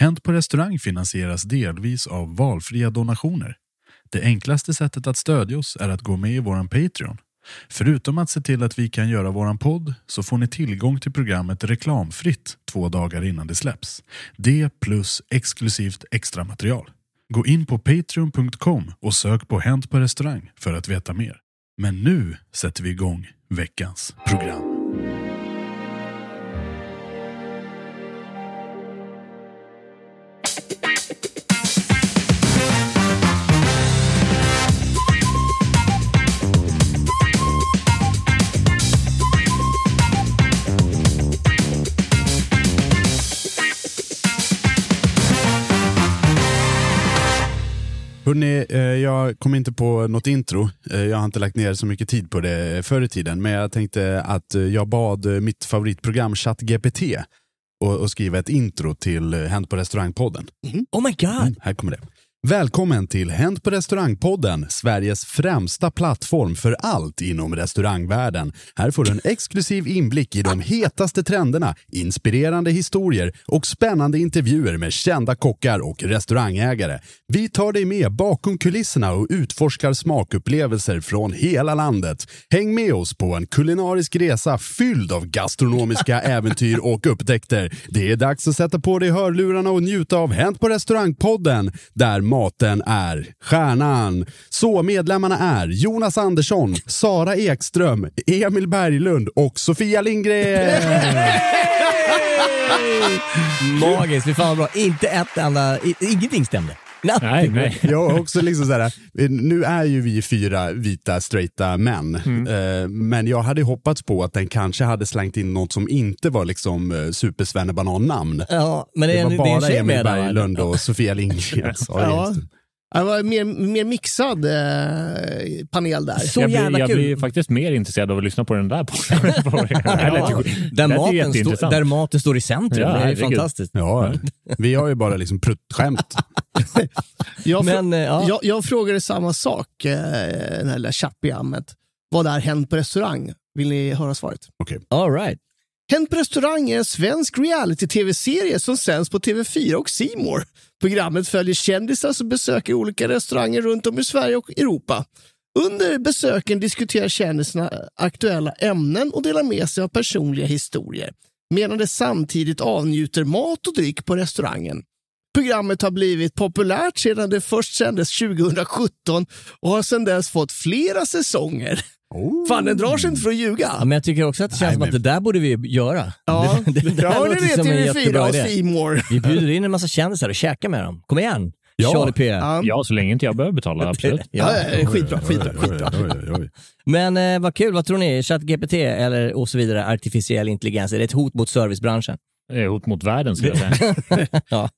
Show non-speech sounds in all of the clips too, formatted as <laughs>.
Hänt på restaurang finansieras delvis av valfria donationer. Det enklaste sättet att stödja oss är att gå med i våran Patreon. Förutom att se till att vi kan göra våran podd så får ni tillgång till programmet reklamfritt två dagar innan det släpps. Det plus exklusivt extra material. Gå in på patreon.com och sök på Hänt på restaurang för att veta mer. Men nu sätter vi igång veckans program. Hörrni, eh, jag kom inte på något intro. Eh, Jag har inte lagt ner så mycket tid på det förr i tiden. Men jag tänkte att eh, jag bad mitt favoritprogram ChatGPT och, och skriva ett intro till Hänt på restaurangpodden. Oh my god! Mm, här kommer det. Välkommen till Hänt på restaurangpodden, Sveriges främsta plattform för allt inom restaurangvärlden. Här får du en exklusiv inblick i de hetaste trenderna, inspirerande historier och spännande intervjuer med kända kockar och restaurangägare. Vi tar dig med bakom kulisserna och utforskar smakupplevelser från hela landet. Häng med oss på en kulinarisk resa fylld av gastronomiska <laughs> äventyr och upptäckter. Det är dags att sätta på dig hörlurarna och njuta av Hänt på restaurangpodden, där maten är stjärnan. Så medlemmarna är Jonas Andersson, Sara Ekström, Emil Berglund och Sofia Lindgren. Magiskt, fy fan vad bra. Inte ett enda, ingenting stämde. Nej, nej. Jag också liksom såhär, nu är ju vi fyra vita straighta män, eh, men jag hade hoppats på att den kanske hade slängt in något som inte var liksom eh, supersvennebanan-namn. Ja, men det, Det var en, det är en bara tjej Emil? Berglund och Sofia Lindgren. Ja. Det var mer, mer mixad eh, panel där. Så jag blir, jävla jag kul. blir faktiskt mer intresserad av att lyssna på den där podden. <laughs> Det ju- där, det maten stå, där maten står i centrum. Ja, det är herregud. fantastiskt. Ja, vi har ju bara liksom pruttskämt. <laughs> Jag, frå- Men, eh, ja. jag, jag frågade samma sak, eh, det här lilla chattprogrammet. Vad är Hänt på restaurang? Vill ni höra svaret? All right. Hänt på restaurang är en svensk reality-tv-serie som sänds på TV4 och C More. Programmet följer kändisar som besöker olika restauranger runt om i Sverige och Europa. Under besöken diskuterar kändisarna aktuella ämnen och delar med sig av personliga historier, medan de samtidigt avnjuter mat och dryck på restaurangen. Programmet har blivit populärt sedan det först sändes 2017 och har sedan dess fått flera säsonger. Fan, den drar sig inte för att ljuga. Ja, men jag tycker också att det känns Nej, som att det där borde vi göra. Ja, <laughs> det, det där ja låter det som en TV4 jättebra idé. Vi bjuder in en massa kändisar och käkar med dem. Kom igen! Ja. Charlie P. Ja. Ja, så länge inte jag behöver betala, absolut. <laughs> Ja, ja, skitbra, skitbra, skitbra. Men eh, vad kul, vad tror ni? ChatGPT eller och så vidare, artificiell intelligens, är det ett hot mot servicebranschen? Det är hot mot världen skulle jag säga. <laughs> Ja.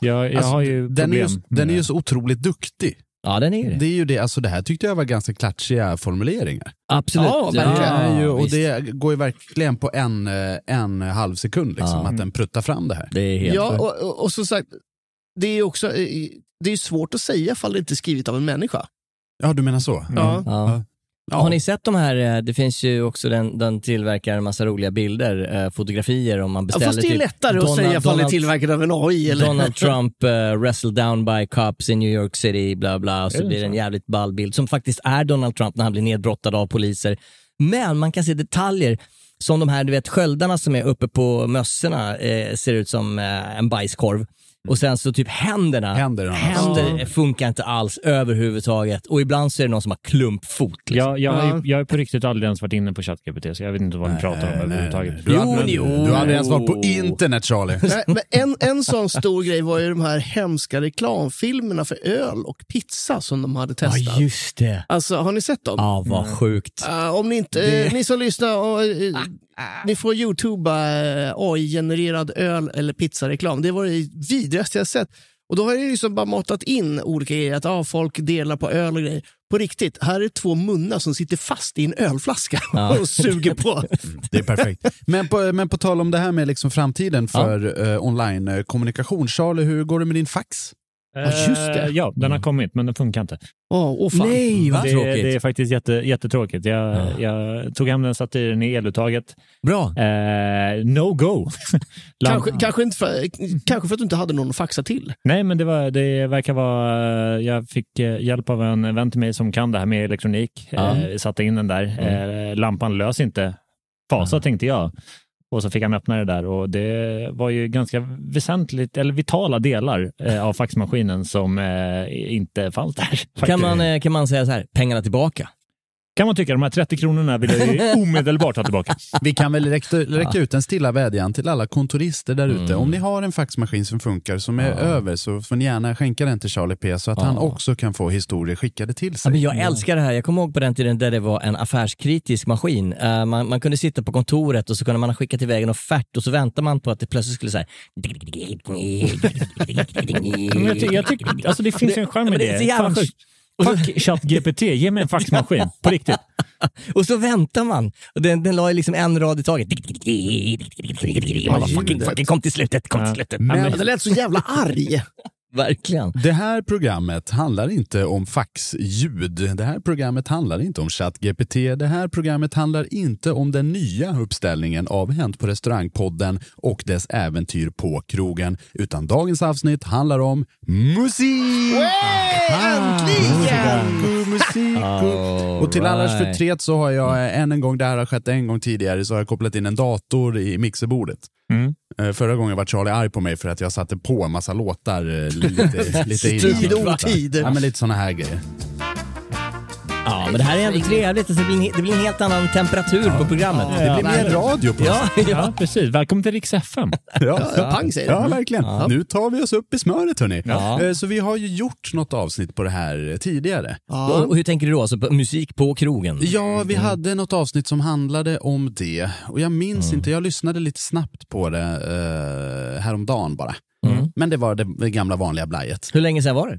Jag, jag Alltså, har ju den, är ju, problem. den är ju så otroligt duktig. Ja, den är ju det. Det är ju det, alltså det här tyckte jag var ganska klatschiga formuleringar. Absolut. Ja, verkligen. är ju, och det går ju verkligen på en, eh, en halv sekund liksom, Ja. att den pruttar fram det här. Det är helt Ja, och, och, och som sagt, det är ju också eh, det är svårt att säga ifall det inte är skrivet av en människa. Ja, du menar så? Ja. Ja. Ja. Har ni sett de här, eh, det finns ju också den, den tillverkar en massa roliga bilder, eh, fotografier om man Ja, beställer fast det är typ lättare att Donald- säga ifall det är tillverkat av en AI. Eller? Donald <laughs> Trump uh, wrestled down by cops in New York City, bla bla, så det blir det en jävligt ball bild som faktiskt är Donald Trump när han blir nedbrottad av poliser. Men man kan se detaljer som de här du vet, sköldarna som är uppe på mössorna eh, ser ut som eh, en bajskorv. Och sen så typ händerna, Händerna. händer funkar inte alls överhuvudtaget. Och ibland så är det någon som har klumpfot. Liksom. Jag, jag, har Ja. ju, jag har på riktigt aldrig ens varit inne på ChatGPT, så jag vet inte vad ni pratar om överhuvudtaget. Du, har, Jo, du, jo. du har aldrig ens varit på internet Charlie. <laughs> Nej, men en, en sån stor grej var ju de här hemska reklamfilmerna för öl och pizza som de hade Ja, testat. just det. Alltså, har ni sett dem? Ja, vad sjukt. Uh, om ni inte, ni som lyssnar, och, eh, ni får youtuba uh, AI-genererad öl eller pizzareklam. Det var det vidrigaste jag sett. Och då har jag liksom bara matat in olika grejer, att ah, folk delar på öl och grejer. På riktigt, här är två munnar som sitter fast i en ölflaska Ja. <laughs> och suger på. <laughs> Det är perfekt. Men på, men på tal om det här med liksom framtiden för eh, online-kommunikation. Charlie, hur går det med din fax? Ja, just det. Eh, Ja, den har kommit, men den funkar inte. Åh, åh fan. Nej, vad Det, tråkigt. det är faktiskt jätte, jättetråkigt. Jag, Ja. jag tog hem den, satte i den i eluttaget. Bra. Eh, no go. <laughs> Kanske, kanske, inte för, kanske för att du inte hade någon att faxa till. Nej, men det, var, det verkar vara... eh, Jag fick eh, hjälp av en vän till mig som kan det här med elektronik. Ja. Eh, satte in den där. Eh, lampan lös inte. Fasa tänkte jag. Och så fick han öppna det där och det var ju ganska väsentligt, eller vitala delar eh, av faxmaskinen som eh, inte fanns där. Kan man, eh, kan man säga så här, pengarna tillbaka? Kan man tycka, de här 30 kronorna vill jag ju <laughs> omedelbart ha tillbaka. Vi kan väl räcka, räcka ut en stilla vädjan till alla kontorister där ute. Mm. Om ni har en faxmaskin som funkar, som är Ja. över, så får ni gärna skänka den till Charlie P så att Ja. han också kan få historier skickade till Ja, sig. men jag älskar det här. Jag kommer ihåg på den tiden där det var en affärskritisk maskin. Eh, man, man kunde sitta på kontoret och så kunde man ha skickat iväg en offert och så väntar man på att det plötsligt skulle säga <laughs> jag, ty- jag tycker, alltså det finns ju en charm i det är det. så jävla Fan, sjukt. Fuck ChatGPT, ge mig en faxmaskin. På riktigt. <laughs> Och så väntar man. Och den, den la ju liksom en rad i taget. Man bara, fucking, fucking, kom till slutet, kom till slutet. Men- Ja, det lät så jävla arg. <laughs> Verkligen. Det här programmet handlar inte om faxljud. Det här programmet handlar inte om ChatGPT. Det här programmet handlar inte om den nya uppställningen av Hänt på restaurangpodden och dess äventyr på krogen. Utan dagens avsnitt handlar om musik! Äntligen! Musik! Och till allas förtret så har jag än en gång, det här har skett en gång tidigare, så har jag kopplat in en dator i mixerbordet. Mm. Eh, Förra gången var Charlie arg på mig för att jag satte på en massa låtar eh, lite, <laughs> lite Tid och innan. otid. Ja, men lite såna här grejer. Ja, men det här är ändå trevligt. Alltså, det, blir en, det blir en helt annan temperatur på programmet. Det blir mer radio på Ja, ja. Ja, precis. Välkommen till Riks <laughs> FM. Ja, Ja, pang säger det. ja verkligen. Nu tar vi oss upp i smöret hörni. Ja. Eh, Så vi har ju gjort något avsnitt på det här tidigare. Ja. Och hur tänker du då? Alltså, på musik på krogen? Ja, vi hade något avsnitt som handlade om det. Och jag minns inte, jag lyssnade lite snabbt på det eh, häromdagen bara. Mm. Men det var det, det gamla vanliga blajet. Hur länge sedan var det?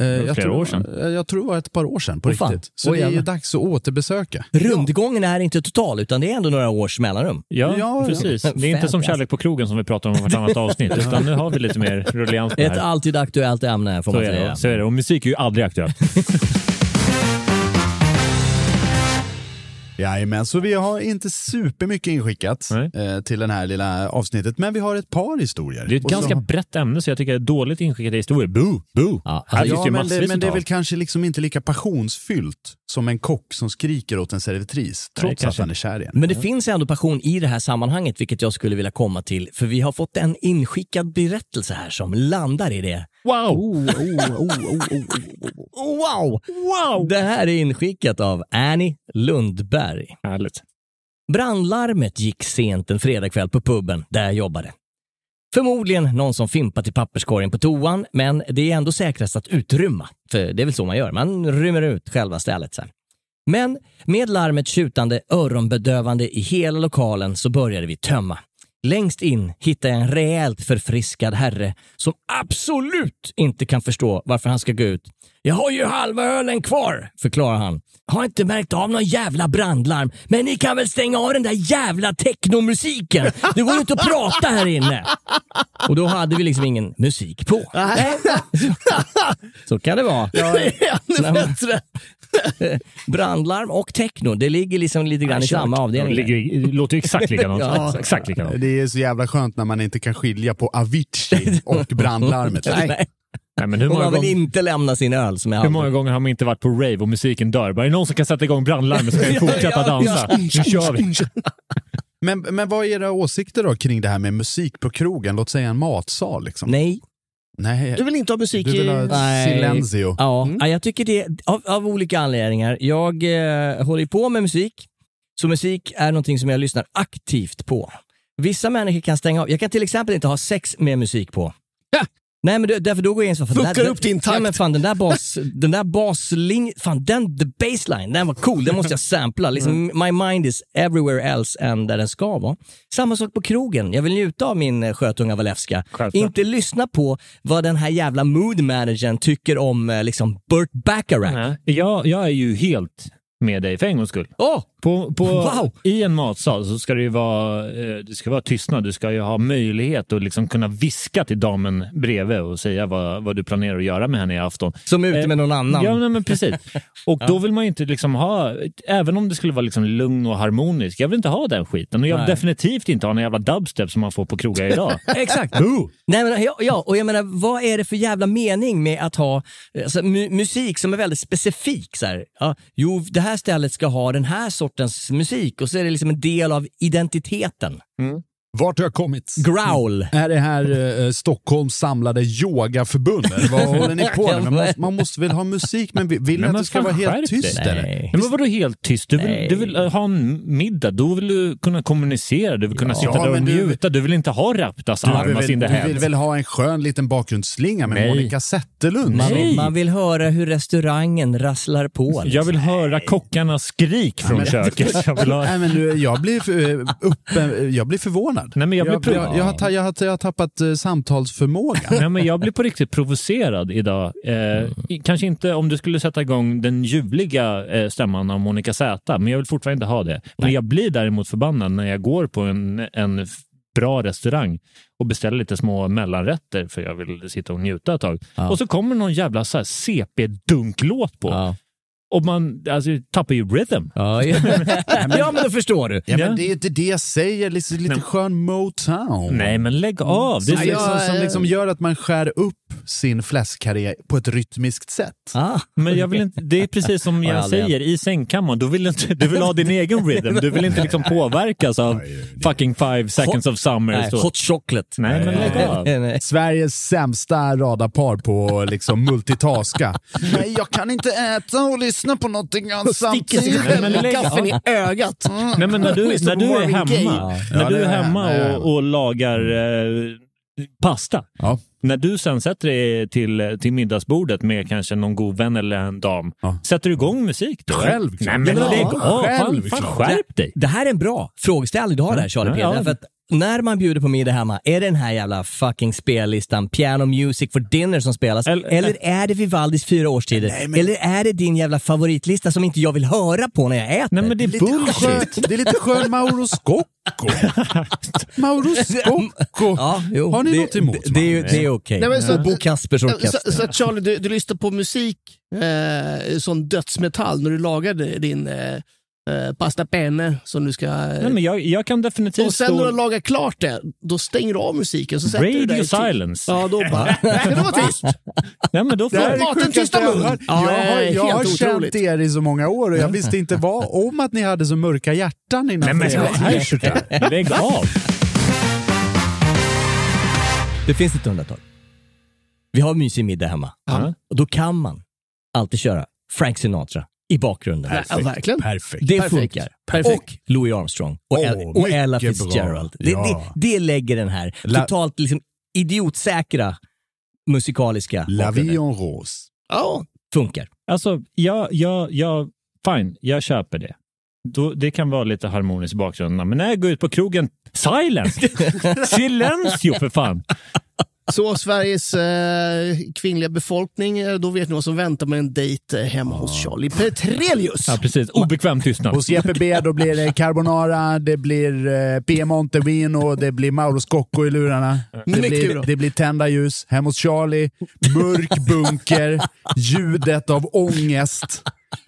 Eh, jag flera tror, år sedan. eh, Jag tror det var ett par år sedan på fan. riktigt. Så Oj, det är dags att återbesöka. Rundgången är inte total, utan det är ändå några års mellanrum. Ja, Ja, precis. ja. Det är inte som Fantastiskt. kärlek på krogen som vi pratar om i vartannat <laughs> avsnitt, utan nu har vi lite mer rullians på det Ett här. alltid aktuellt ämne får Så man är, säga. det, så är det. Och musik är ju aldrig aktuellt. <laughs> Jajamän, så vi har inte supermycket inskickat Nej. eh, till den här lilla avsnittet, men vi har ett par historier. Det är ett Och så- ganska brett ämne, så jag tycker det är dåligt inskickade historier. Boo! Boo! Ja, alltså, det Ja, ju men det, men det är väl kanske liksom inte lika passionsfyllt som en kock som skriker åt en servitris, trots att kanske han är kär i henne. Men det finns ändå passion i det här sammanhanget, vilket jag skulle vilja komma till. För vi har fått en inskickad berättelse här som landar i det. Wow! Wow! Wow! Det här är inskickat av Annie Lundberg. Härligt. Brandlarmet gick sent en fredagkväll på puben där jag jobbade. Förmodligen någon som fimpat i papperskorgen på toan, men det är ändå säkrast att utrymma. För det är väl så man gör, man rymmer ut själva stället. Så här. Men med larmet tjutande öronbedövande i hela lokalen så började vi tömma. Längst in hittar jag en rejält förfriskad herre som absolut inte kan förstå varför han ska gå ut. Jag har ju halva ölen kvar, förklarar han. Har inte märkt av någon jävla brandlarm, men ni kan väl stänga av den där jävla technomusiken? Det går ju inte att prata här inne. Och då hade vi liksom ingen musik på. <laughs> Så kan det vara. Ännu bättre. <laughs> Brandlarm och techno, det ligger liksom lite grann i samma Det avdelning. ligger, det låter ju exakt likadant. <laughs> Ja, exakt likadant. Det är så jävla skönt när man inte kan skilja på Avicii och brandlarmet. <laughs> Nej. Nej, men hur, Och många man vill gånger, inte lämna sin öl som är hur många gånger har man inte varit på rave och musiken dör? Bara, är det någon som kan sätta igång brandlarmet så kan vi fortsätta dansa. Nu kör vi. Men, men vad är era åsikter då kring det här med musik på krogen? Låt säga en matsal. Liksom. Nej. Nej. Du vill inte ha musik Du vill i... ha Nej. silenzio. Ja, ja, jag tycker det av, av olika anledningar. Jag eh, håller på med musik, så musik är någonting som jag lyssnar aktivt på. Vissa människor kan stänga av. Jag kan till exempel inte ha sex med musik på. Nej men det, därför då går jag in så Fuckar upp din Ja, takt. men fan den där bas, den där baslinjen, fan den, the baseline, den var cool, den måste jag sampla. Liksom, my mind is everywhere else än där den ska vara. Samma sak på krogen, jag vill njuta av min eh, skötunga Walewska. Inte lyssna på vad den här jävla mood managern tycker om eh, liksom Burt Bacharach. Nej. Jag, jag är ju helt med dig för en gångs skull. Åh! På, på, Wow. I en matsal så ska det ju vara, eh, det ska vara tystnad. Du ska ju ha möjlighet att liksom kunna viska till damen bredvid och säga vad, vad du planerar att göra med henne i afton. Som är ute med någon annan. Ja, nej, men precis. Och <laughs> då vill man ju inte liksom ha, även om det skulle vara liksom lugn och harmonisk, jag vill inte ha den skiten. Och jag vill Nej. definitivt inte ha någon jävla dubstep som man får på krogar idag. <laughs> Exakt. Nej, men, ja, ja, och jag menar, vad är det för jävla mening med att ha alltså, mu- musik som är väldigt specifik? Så här, ja, jo, det här här stället ska ha den här sortens musik och så är det liksom en del av identiteten. Mm. Vart har jag kommit? Growl. Är det här eh, Stockholms samlade yogaförbund? Vad <laughs> håller ni på med? Man måste, man måste väl ha musik, men vill ni att det ska vara helt tyst eller? Nej. Nej, men vadå helt tyst? Du vill, Nej. du vill eh, ha en middag, då vill du kunna kommunicera, du vill kunna sitta Ja, där och njuta. Du vill inte ha Raptas armas in the du vill väl ha en skön liten bakgrundsslinga med Nej. Monica Zetterlund? Man, Nej. man vill höra hur restaurangen rasslar på. liksom. Jag vill höra kockarnas skrik från men- köket. <laughs> Jag vill ha... Nej, men nu, jag, blir, eh, uppe, jag blir förvånad. Nej, men jag blir jag, jag, jag, har, ta- jag, har, jag har tappat eh, samtalsförmågan. Nej, men jag blir på riktigt provocerad idag. Eh, i- Kanske inte om du skulle sätta igång den ljuvliga eh, stämman av Monica Z, men jag vill fortfarande inte ha det. Men jag blir däremot förbannad när jag går på en, en bra restaurang och beställer lite små mellanrätter för jag vill sitta och njuta ett tag. Ja. Och så kommer någon jävla så här CP-dunklåt på. Ja. Och man alltså, tappar ju rhythm. Ja, ja. <laughs> ja, men då förstår du. Ja, Ja. men det är inte det jag säger, lite, lite skön Motown. Nej, men lägg av. Det är Som, liksom, som eh, liksom gör att man skär upp sin fläskkarriär på ett rytmiskt sätt. Ah. Men jag vill inte, det är precis som jag säger, i sängkammaren, du vill, inte, du vill ha din egen rhythm. Du vill inte liksom påverkas av <laughs> fucking five seconds of summer. Nej, hot chocolate. Nej, men lägg av. Sveriges sämsta radarpar på liksom multitaska. Nej, jag kan inte äta och lyssna på någonting med lägg gaffeln i ögat. Nej, men när du, Lyssna när du är hemma, när du är hemma, och, och lagar eh, pasta, Ja. När du sen sätter dig till, till middagsbordet med kanske någon god vän eller en dam, Ja. sätter du igång musik då? Självklart. Nej, men Ja, lägg av! Fan, fan, självklart. skärp dig! Det här är en bra frågeställning du har där Charlie Ja, att när man bjuder på middag hemma, är det den här jävla fucking spellistan Piano Music for Dinner som spelas? Eller- Eller, är det Vivaldis fyra årstider? Nej, men- Eller är det din jävla favoritlista som inte jag vill höra på när jag äter? Nej, men det är Lite bullshit. skönt, det är lite skön Mauro Scocco. <laughs> Mauro Scocco. Ja, jo, Har ni det, något emot? Det, det är, ju- det är okej. Nej, men så- Bo Kaspers orkester. Så, så att Charlie, du, du lyssnar på musik, eh, sån dödsmetall, när du lagar din eh, eh, pasta penne som du ska... Nej, men jag, jag kan definitivt och sen när du lagat klart det, då stänger du av musiken. Så sätter du Radio tid. silence. Ja, då bara... Ska det vara tyst? Nej, men då får Det här är det tysta jag har. Ja, Jag har, jag har känt er i så många år och jag visste inte vad, om att ni hade så mörka hjärtan innan. Nej, men lägg av! Det finns ett undantag. Vi har mysig middag hemma. Ja. Och då kan man alltid köra Frank Sinatra. i bakgrunden. Ja, verkligen. Perfekt. Det Perfekt. funkar. Perfekt. Och Louis Armstrong och, Åh, El- och Ella. Fitzgerald. Det, Ja. det, det lägger den här La- totalt liksom idiotsäkra musikaliska La vie en rose. Ja, Funkar. Alltså, jag, jag, jag, fine, jag köper det. Då, det kan vara lite harmoniskt i bakgrunden, men när jag går ut på krogen, silence! <laughs> Silencio för fan! Så Sveriges eh, kvinnliga befolkning, eh, då vet ni vad som väntar med en dejt eh, hemma hos Charlie Petrelius. Ja, precis. Obekväm tystnad. Hos Jeppe B då blir det carbonara, det blir eh, Piemonte Vino, det blir Mauro Scocco i lurarna. Det blir, det blir tända ljus, hemma hos Charlie, mörk bunker, ljudet av ångest,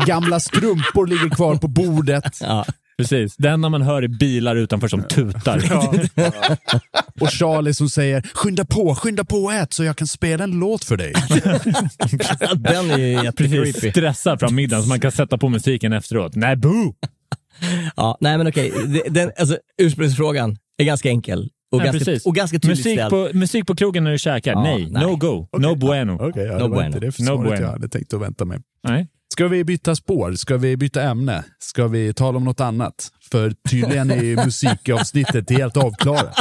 gamla strumpor ligger kvar på bordet. Ja. Precis. Det enda man hör är bilar utanför som tutar. <laughs> Och Charlie som säger skynda på, skynda på och ät så jag kan spela en låt för dig. <laughs> Den är ju Precis. jättecreepy. Stressar fram middagen så man kan sätta på musiken efteråt. Nej, boo! <laughs> Ja, nej men okej, den, alltså, ursprungsfrågan är ganska enkel. Och, Ja, ganska, precis. och ganska tydligt Musik ställd. på, musik på krogen när du käkar? Ja, nej. nej. No go. No bueno. Okej, ja, No det bueno. inte det No bueno. jag hade tänkt att vänta med. Nej. Ska vi byta spår? Ska vi byta ämne? Ska vi tala om något annat? För tydligen är ju <laughs> musikavsnittet helt avklarat.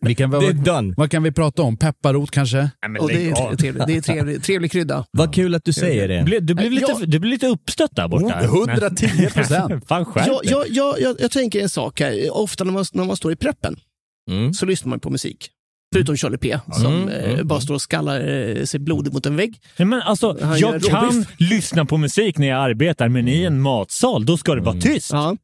Vi kan, Det är vad, done. vad kan vi prata om? Pepparrot kanske? Nej, men Och det är av. trevligt. Det är trevlig, trevlig krydda. Vad kul att du säger det. Du, du, blev lite, Ja. du blev lite uppstött där borta. Oh, 110 procent. <laughs> Fan jag, jag, jag, jag tänker en sak här. Ofta när man, när man står i preppen Mm. så lyssnar man på musik. Förutom Charlie P som Mm, mm, bara står och skallar eh, sig blodig mot en vägg. Nej, men alltså, Han jag kan råbiff. lyssna på musik när jag arbetar, men i en matsal, då ska det vara tyst. Ja.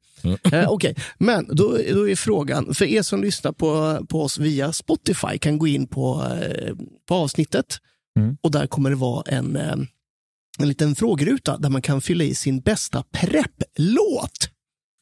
Eh, Okej, men då, då är frågan, för er som lyssnar på, på oss via Spotify kan gå in på, eh, på avsnittet Mm. och där kommer det vara en, eh, en liten frågeruta där man kan fylla i sin bästa prepplåt.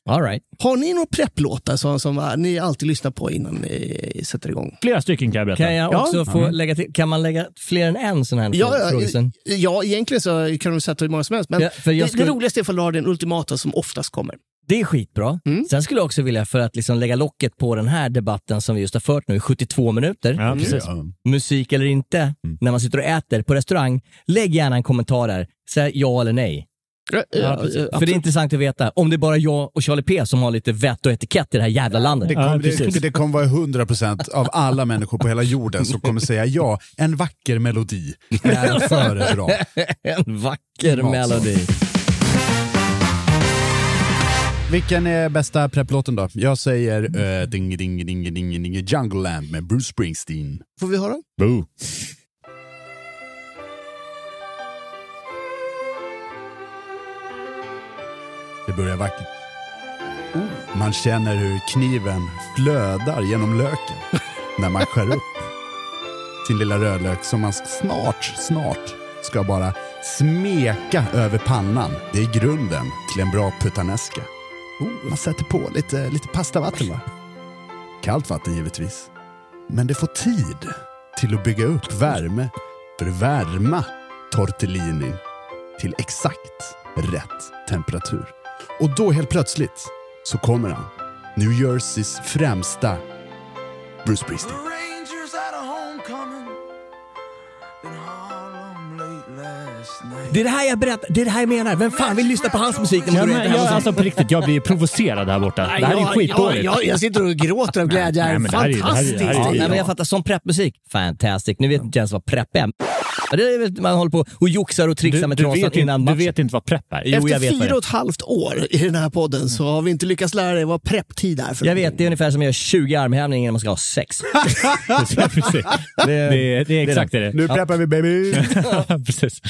All right. Har ni några prepplåtar som, som ni alltid lyssnar på innan ni sätter igång? Flera stycken kan jag berätta. Kan jag Ja. också få lägga till, kan man lägga fler än en sån här Ja, ja, frågestund? ja, egentligen så kan de sätta hur många som helst, men Ja, för jag det, skulle- det roligaste är ifall du har den ultimata som oftast kommer. Det är skitbra. Mm. Sen skulle jag också vilja, för att liksom lägga locket på den här debatten som vi just har fört nu i 72 minuter, Ja, precis. Ja. musik eller inte, när man sitter och äter på restaurang, lägg gärna en kommentar där. Säg ja eller nej. Ja, ja, ja, För det är intressant att veta om det är bara jag och Charlie P som har lite vett och etikett i det här jävla landet. Det, Ja, kom, precis. det, det kommer vara 100% av alla människor på hela jorden som kommer säga ja, en vacker melodi är att föredra. <laughs> En vacker melodi. Vilken är bästa prepplåten då? Jag säger uh, ding, ding, ding, ding, ding, Jungle Land med Bruce Springsteen. Får vi höra? Boo. Det börjar vackert. Man känner hur kniven flödar genom löken när man skär upp sin lilla rödlök som man snart, snart ska bara smeka över pannan. Det är grunden till en bra puttanesca. Oh, man sätter på lite, lite pastavatten va? Kallt vatten givetvis. Men det får tid till att bygga upp värme för att värma tortellinin till exakt rätt temperatur. Och då helt plötsligt så kommer han. New Jerseys främsta Bruce Springsteen. Det är det här jag berättar, det är det här jag menar. Vem fan vill lyssna på hans musik när man Ja, går men, jag, alltså på riktigt, jag blir provocerad här borta. Det här är ju skitdåligt. Ja, ja, jag sitter och gråter av glädje. Nej, men det här är ju- det här är ju- Fantastiskt! det här är Ja, ju- nej, men jag fattar, som preppmusik, fantastic. Nu vet inte ens vad prepp är. Det man håller på och joxar och trixar Du, med du, trasan vet inte, innan du matchen. vet inte vad prepp är? Jo, jag Efter det fyra och ett halvt år i den här podden så har vi inte lyckats lära dig vad prepptid är. För Jag vet, det är ungefär som att göra 20 armhävningar innan man ska ha sex. <laughs> <laughs> Precis. det, är, det är exakt det det. Nu preppar vi baby! <laughs> Precis.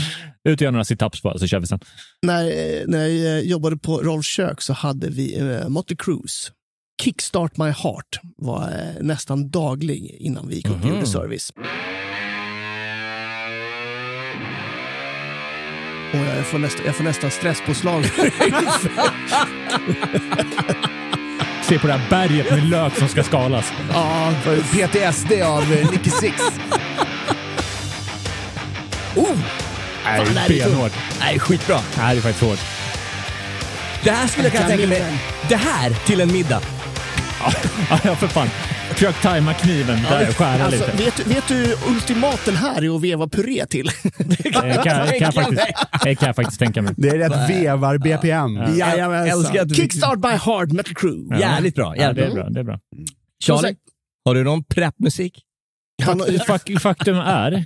Ut och göra några situps bara, så kör vi sen. när, eh, när jag jobbade på Rolfs kök så hade vi uh, Motley Cruise. Kickstart My Heart var eh, nästan daglig innan vi gick upp och gjorde service. Och jag får, nästa, jag får nästan stresspåslag. Se på det här berget med lök som ska skalas. ja, PTSD av eh, Nicky Six. Nej, Fan, det här är benhårt. Nej, skitbra. Nej, det är faktiskt hårt. Det här skulle jag kunna Jag tänka mig, det här till en middag. Ja, ja, för fan. Försök tajma kniven där och skära Alltså, lite. vet, du- vet du hur ultimat den här är att veva puré till? Det kan, kan, jag faktiskt, det kan jag faktiskt tänka mig. Det är rätt vevar-BPM. Jajamensan. älskar att du fick- Kickstart by Hard Metal Crew. Jävligt bra. Ja, Jävligt det är bra. bra. Det är bra. Charlie, har du någon preppmusik? Fak- faktum är,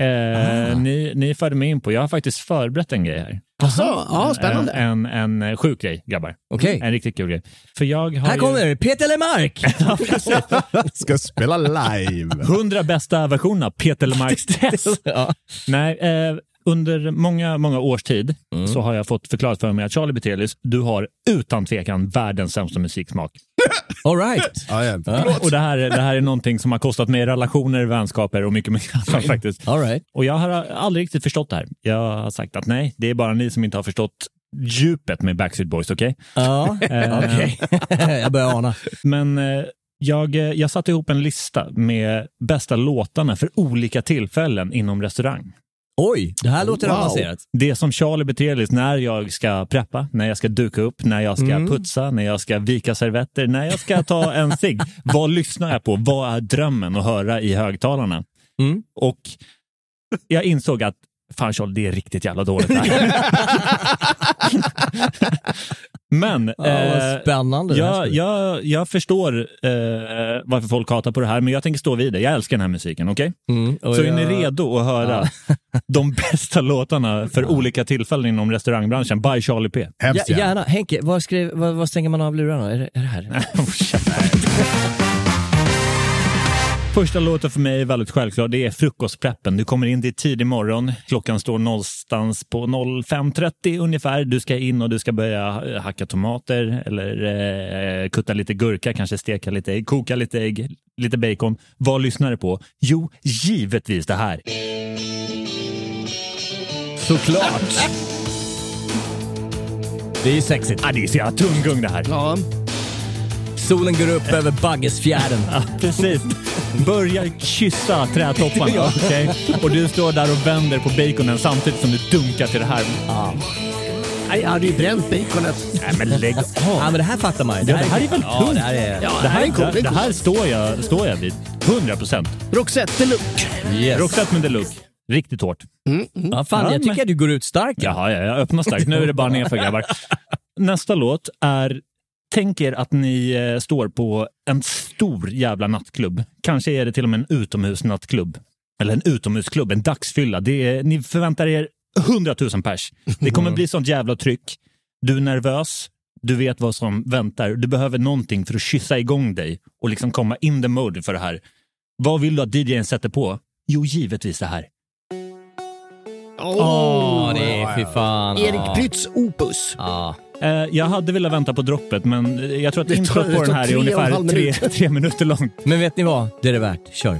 eh, ni, ni förde mig in på, jag har faktiskt förberett en grej här. Alltså, ja, spännande. En, en, en sjuk grej, grabbar. Okej. En riktigt kul grej. För jag har Här ju kommer Peter Lemark! <laughs> Ska spela live. 100 bästa versioner av Peter Lemarks <laughs> test. ja. Nej, eh, under många, många års tid Mm. så har jag fått förklarat för mig att Charlie Betelis, du har utan tvekan världens sämsta musiksmak. All right. Ja, ja. Och det här, det här är någonting som har kostat mig relationer, vänskaper och mycket, mycket annat faktiskt. All right. Och jag har aldrig riktigt förstått det här. Jag har sagt att nej, det är bara ni som inte har förstått djupet med Backstreet Boys, okej? Ja, Eh, <laughs> okej. <laughs> jag börjar ana. Men eh, jag, eh, jag satte ihop en lista med bästa låtarna för olika tillfällen inom restaurang. Oj, det här låter Wow. avancerat. Det som Charlie Betelis när jag ska preppa, när jag ska duka upp, när jag ska putsa, när jag ska vika servetter, när jag ska ta en <laughs> cigg. Vad lyssnar jag på? Vad är drömmen att höra i högtalarna? Mm. Och jag insåg att fan Charlie, det är riktigt jävla dåligt. <laughs> <laughs> Men Ja, vad eh, spännande. jag, jag, jag förstår eh, varför folk hatar på det här, men jag tänker stå vid det. Jag älskar den här musiken, okej? Mm, och Så är ni jag- redo att höra <laughs> de bästa låtarna för olika tillfällen inom restaurangbranschen by Charlie P? Ja, Hemskt gärna. gärna. Henke, var, skrev, var, var stänger man av lurarna? Är det, är det här? <laughs> Första låten för mig är väldigt självklar. Det är frukostpreppen. Du kommer in, det är tidig morgon. Klockan står någonstans på 05.30 ungefär. Du ska in och du ska börja eh, hacka tomater eller eh, kutta lite gurka, kanske steka lite ägg, koka lite ägg, lite bacon. Vad lyssnar du på? Jo, givetvis det här. Såklart. <laughs> Det är sexigt. Ah, det är så jävla tunggung det här. Ja. Solen går upp över Baggesfjärden. Ja, precis. Börjar kyssa trädtopparna. okej? Och du står där och vänder på baconen samtidigt som du dunkar till det här. Nej, Jag hade ju bränt baconet. Nej, men lägg av. Ja, men det här fattar man ju. Det här är väl Ja, det här är... Ja, Det här, är cool, det, det här står, jag, står jag vid. 100 procent. Roxette Deluxe. Yes. Roxette med deluxe. Riktigt hårt. Ja, fan, Ja, jag tycker men- att du går ut starkt. Jaha, ja, jag öppnar starkt. Nu är det bara nerför grabbar. <laughs> Nästa låt är Tänk er att ni eh, står på en stor jävla nattklubb. Kanske är det till och med en utomhusnattklubb. Eller en utomhusklubb, en dagsfylla. Det är, ni förväntar er 100 000 pers. Det kommer <laughs> bli sånt jävla tryck. Du är nervös. Du vet vad som väntar. Du behöver någonting för att kyssa igång dig och liksom komma in the mode för det här. Vad vill du att DJn sätter på? Jo, givetvis det här. Åh, det är fy fan. Erik Prytz Opus. Ja. Eh, jag hade velat vänta på droppet, men jag tror att Det tar- introt det på den här är ungefär tre, tre minuter långt. Men vet ni vad? Det är det värt. Kör.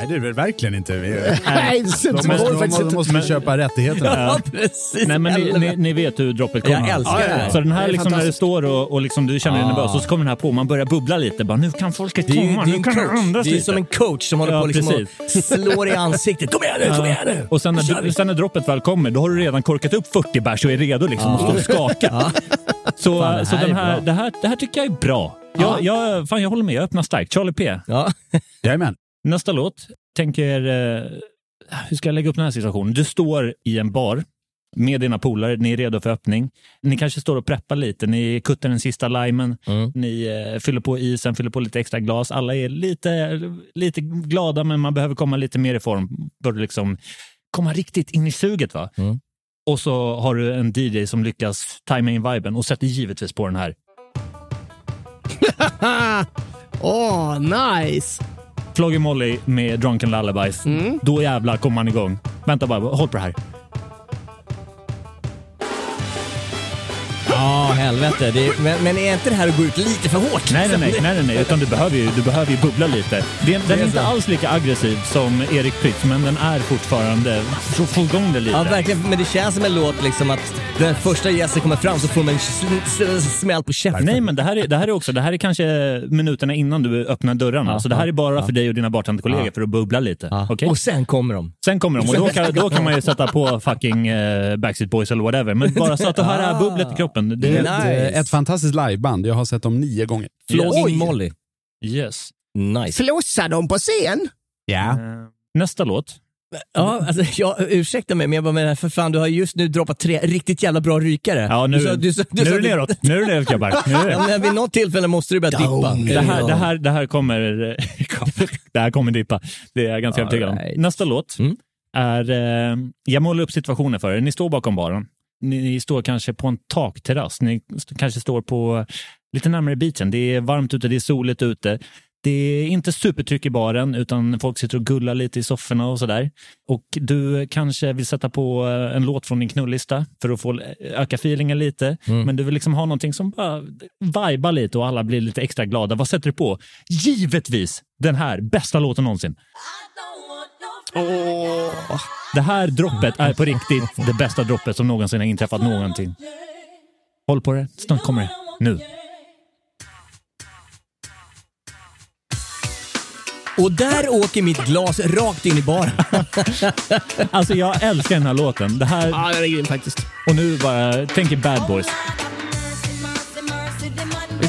Nej, det är det väl verkligen inte. Vi, Nej, det de faktiskt de inte. måste Men- köpa rättigheterna. precis. Nej, men ni, ni, ni vet hur droppet kommer. Jag älskar det här. Så den Det här är liksom när det fantastiskt. står och, och liksom du känner dig Ah. nervös och så kommer den här på man börjar bubbla lite. Bara, nu kan folket Det är komma, det är nu en kan det coach. andas Det är lite. som en coach som håller Ja, på liksom och slår i ansiktet. Kom igen nu, kom igen nu! Och sen när, du, sen när droppet väl kommer, då har du redan korkat upp 40 bärs och är redo liksom och står och skakar. Så, Fan, det så här den är här, det, här, det här tycker jag är bra. Jag, jag, fan, jag håller med, jag öppnar starkt. Charlie P. Ja. Jajamän. Nästa låt. Tänker, eh, hur ska jag lägga upp den här situationen? Du står i en bar med dina polare, ni är redo för öppning. Ni kanske står och preppar lite, ni kuttar den sista limen, Mm. ni eh, fyller på isen, fyller på lite extra glas. Alla är lite, lite glada, men man behöver komma lite mer i form för att liksom komma riktigt in i suget. Va? Mm. Och så har du en DJ som lyckas tajma in viben och sätter givetvis på den här. <laughs> Åh, nice. Floggy Molly med Drunken Lullabies. Då jävlar kommer man igång. Vänta bara, håll på det här. Ja, <laughs> helvete. Det är, men, men är inte det här att gå ut lite för hårt? Nej, nej, nej, nej, nej, nej, utan du behöver ju, du behöver ju bubbla lite. Den, den är inte alls lika aggressiv som Erik Prytz, men den är fortfarande, så få igång det lite. Ja, verkligen. Men det känns som en låt liksom att när första gästen kommer fram så får man en smäll på käften. Nej, men det här, är, det här är också, det här är kanske minuterna innan du öppnar dörrarna. Ja, så det här är bara ja. för dig och dina bartenderkollegor Ja. för att bubbla lite. Ja. Okej? Och sen kommer de. Sen kommer de och då kan, då kan man ju sätta på fucking eh, Backstreet Boys eller whatever. Men bara så att du har det här bubblet i kroppen. Det, Nice. Ett fantastiskt liveband. Jag har sett dem nio gånger. Flogging Oj. Molly. Yes. Nice. Flossar de på scen? Ja. Eh, Nästa låt. Ja, alltså, jag, ursäkta mig, men jag bara menar, för fan, du har just nu droppat tre riktigt jävla bra rykare. Ja, nu, du sa, du, sa- du, nu är det neråt. Nu är det neråt grabbar. Är. Ja, men vid något tillfälle måste du börja dippa. Det här, det, här, det här kommer <laughs> det här kommer dippa. Det är jag ganska övertygad om. right. Nästa låt Mm. är... Eh, jag målar upp situationen för er. Ni står bakom baren. Ni, ni står kanske på en takterrass. Ni st- kanske står på lite närmare beachen. Det är varmt ute, det är soligt ute. Det är inte supertryck i baren, utan folk sitter och gullar lite i sofforna och sådär. Och du kanske vill sätta på eh, en låt från din knullista för att få öka feelingen lite. Men du vill liksom ha någonting som bara vibar lite och alla blir lite extra glada. Vad sätter du på? Givetvis den här bästa låten någonsin. Det här droppet är på riktigt det bästa droppet som någonsin har inträffat någonting. Håll på det, snart kommer det. Nu. Och där åker mitt glas rakt in i baren. <laughs> Alltså jag älskar den här låten. Det här, Ja, den är grym faktiskt. och nu bara, tänk er Bad Boys.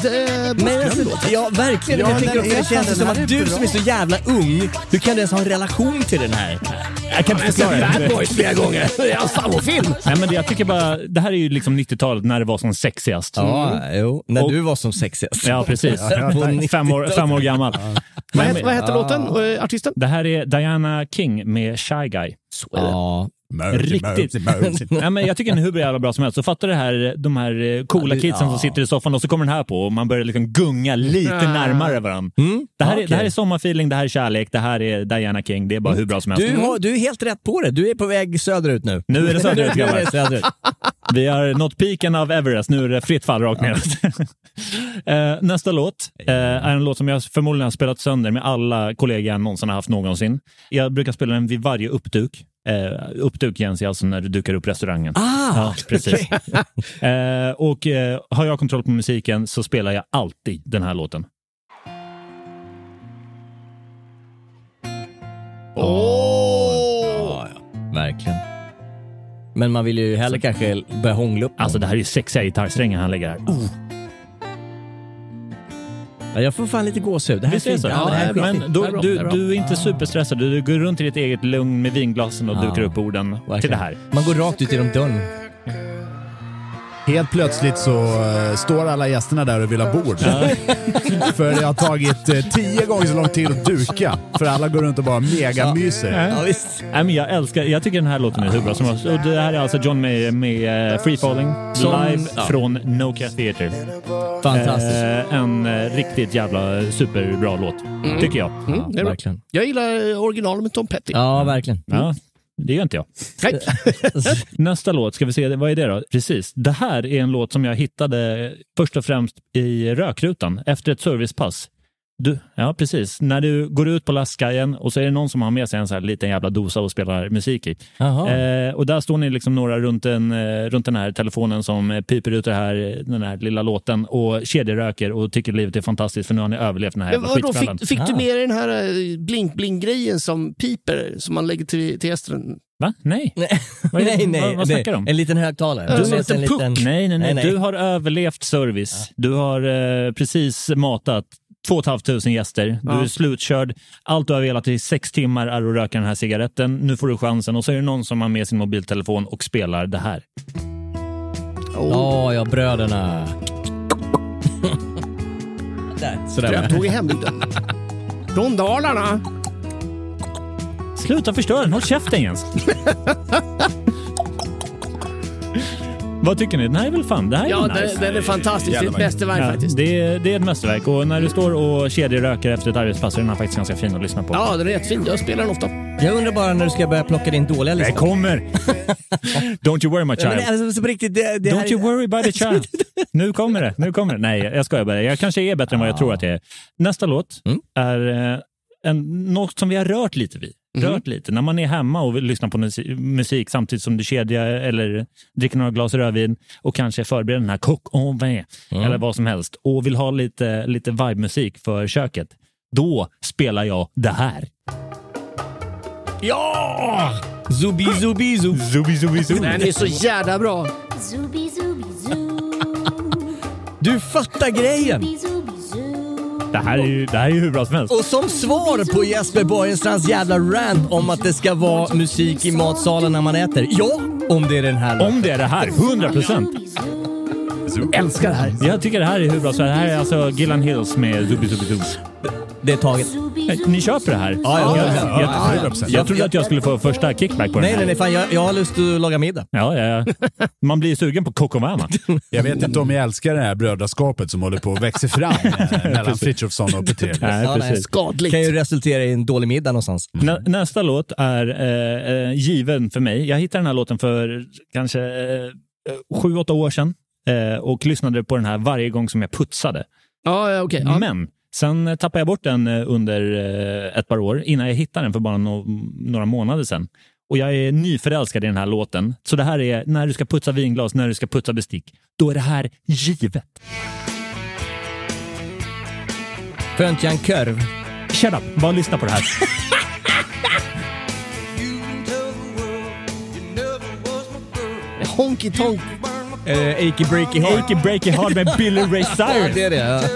Lite eh, alltså, låt. ja, verkligen. Ja, jag tycker också, det känns som att du bra. som är så jävla ung, hur kan du ens ha en relation till den här? Jag kan inte förklara Bad det. Boys flera gånger. <laughs> Det är hans favoritfilm. Nej, men det, jag tycker bara, det här är ju liksom 90-talet när det var som sexigast. Ja, jo. När du var som sexigast. Ja, precis. Fem år, fem år gammal. Vad Men, heter, vad heter låten och eh, artisten? det här är Diana King med Shy Guy. Ja. Riktigt. <laughs> Nej, men jag tycker den är hur jävla bra som helst. Så fattar det här, de här eh, coola Ja, det- kidsen ja. som sitter i soffan och så kommer den här på och man börjar liksom gunga lite Ah. närmare varandra. Mm. Det, här är, Okej. det här är sommarfeeling, det här är kärlek, det här är Diana King. Det är bara hur bra som helst. Du, har, du är helt rätt på det. Du är på väg söderut nu. Nu är det söderut, är <laughs> det grabbar. söderut. Vi har nått piken av Everest, nu är det fritt fall rakt ner. <laughs> Eh, Nästa låt eh, är en låt som jag förmodligen har spelat sönder med alla kollegor jag någonsin har haft någonsin. Jag brukar spela den vid varje uppduk. Eh, uppduk Jens är alltså när du dukar upp restaurangen. Ah, Ja, precis. <laughs> eh, och eh, har jag kontroll på musiken så spelar jag alltid den här låten. Ja, ja. Verkligen. Men man vill ju hellre kanske börja hångla upp Alltså det här är ju sexiga gitarrsträngar han lägger här. Oh, Ja, Jag får fan lite gåshud. Det här är visst är så? Ja, är men då, du, bra. du är inte superstressad. Du, du går runt i ditt eget lugn med vinglasen och Ja. dukar upp orden till Verkligen. det här. Man går rakt ut genom dörren. Helt plötsligt så eh, står alla gästerna där och vill ha bord. <laughs> för det har tagit eh, tio gånger så lång tid att duka. För alla går runt och bara megamyser. Ja, visst. Nej, men jag älskar, jag tycker den här låten är hur bra som helst. Och det här är alltså John May med eh, Free Falling Som- live ja. från Nokia Theatre. Fantastiskt. Eh, en eh, riktigt jävla superbra låt, tycker jag. Mm, det är bra. verkligen. Jag gillar eh, originalet med Tom Petty. Ja, verkligen. Ja, det gör inte jag. Nej. <laughs> Nästa låt, ska vi se, vad är det då? Precis, det här är en låt som jag hittade först och främst i rökrutan efter ett servicepass. Du, ja, precis. När du går ut på lastkajen och så är det någon som har med sig en så här liten jävla dosa och spelar musik i. Eh, och där står ni liksom några runt, en, eh, runt den här telefonen som eh, piper ut det här, den här lilla låten och kedjeröker och tycker livet är fantastiskt för nu har ni överlevt den här Men jävla fick, fick du Ah. med dig den här eh, blink-blink-grejen som piper, som man lägger till, till gästen? Va? Nej. <laughs> Nej, Vad nej, nej. vad- vad snackar du om? En liten högtalare. Ja, Du en liten puck. Nej, nej, nej, Nej, nej. Du har överlevt service. Du har eh, precis matat 2 500 gäster. Du Ja. är slutkörd. Allt du har velat i sex timmar är att röka den här cigaretten. Nu får du chansen och så är det någon som har med sin mobiltelefon och spelar det här. Ja, ja, bröderna. Där, sådär. Jag tog i hembygden. Från Dalarna. Sluta förstöra den. Håll käften Jens. <laughs> Vad tycker ni? Den här är väl fan, det här är Ja, väl nice. den, den är fantastisk. Det är ett mästerverk Ja, faktiskt. det, är, det är ett mästerverk och när du står och kedjeröker efter ett arbetspass är den här faktiskt ganska fin att lyssna på. Ja, den är jättefin. Jag spelar den ofta. Jag undrar bara när du ska börja plocka din dåliga Det lista. kommer! <laughs> Don't you worry my Ja, men child. alltså, så på riktigt, det, det här Don't you worry about the child. <laughs> Nu kommer det. Nu kommer det. Nej, jag skojar bara. Jag kanske är bättre än vad jag tror att jag är. Nästa låt Mm. är eh, en, något som vi har rört lite vid. Rört lite. När man är hemma och vill lyssna på musi- musik samtidigt som du kedjar eller dricker några glas rödvin och kanske förbereder den här coq au vin eller vad som helst och vill ha lite, lite vibe-musik för köket. Då spelar jag det här. Ja! Zubi, zubi, zubi. Zubi, zubi, zubi. Den är så jävla bra. Zooby zooby zoo. Du fattar grejen! Det här är ju, det här är ju hur bra som helst. Och som svar på Jesper Borgenstrands jävla rant om att det ska vara musik i matsalen när man äter. Ja, om det är den här Om det är det här, 100 procent. Älskar det här. Jag tycker det här är hur bra som helst. Det här är alltså Gillan Hills med Zubi Zubi Zub. Det är taget. Ni köper det här? Ja, ja, jag, ja, jag, ja, jag, trodde att jag skulle få första kickback på Nej, den nej, här. nej. Fan, jag, jag har lust att laga middag. Ja, ja, ja. Man blir sugen på Kokomama. <laughs> Jag vet inte om jag älskar det här brödraskapet som håller på att växa fram <laughs> eh, mellan Frithiofsson och Petrelius. Nej, Ja, nej. precis. Skadligt. kan ju resultera i en dålig middag någonstans. Nä, nästa låt är eh, eh, given för mig. Jag hittade den här låten för kanske eh, sju, åtta år sedan eh, och lyssnade på den här varje gång som jag putsade. Ja, ja, okej. Ja. Men sen eh, tappade jag bort den eh, under eh, ett par år innan jag hittade den för bara no några månader sedan. Och jag är nyförälskad i den här låten. Så det här är när du ska putsa vinglas, när du ska putsa bestick. Då är det här givet. Föntjan Körv. Shut up, bara lyssna på det här. <laughs> Honky Tonk. Eh, Achy Breaky Heart. Achy Breaky Heart med Billy Ray <laughs> Cyrus. det är det. Ja. <laughs>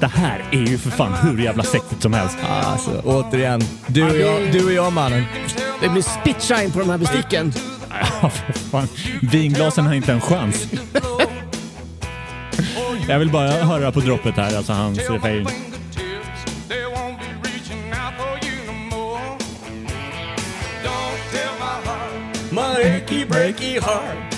Det här är ju för fan hur jävla sexigt som helst. Alltså, återigen. Du och jag, du och jag mannen. Det blir spitshine på de här besticken. <laughs> Ja, för fan. Vinglasen har inte en chans. <laughs> Jag vill bara höra på droppet här, alltså hans refräng. My achy breaky heart.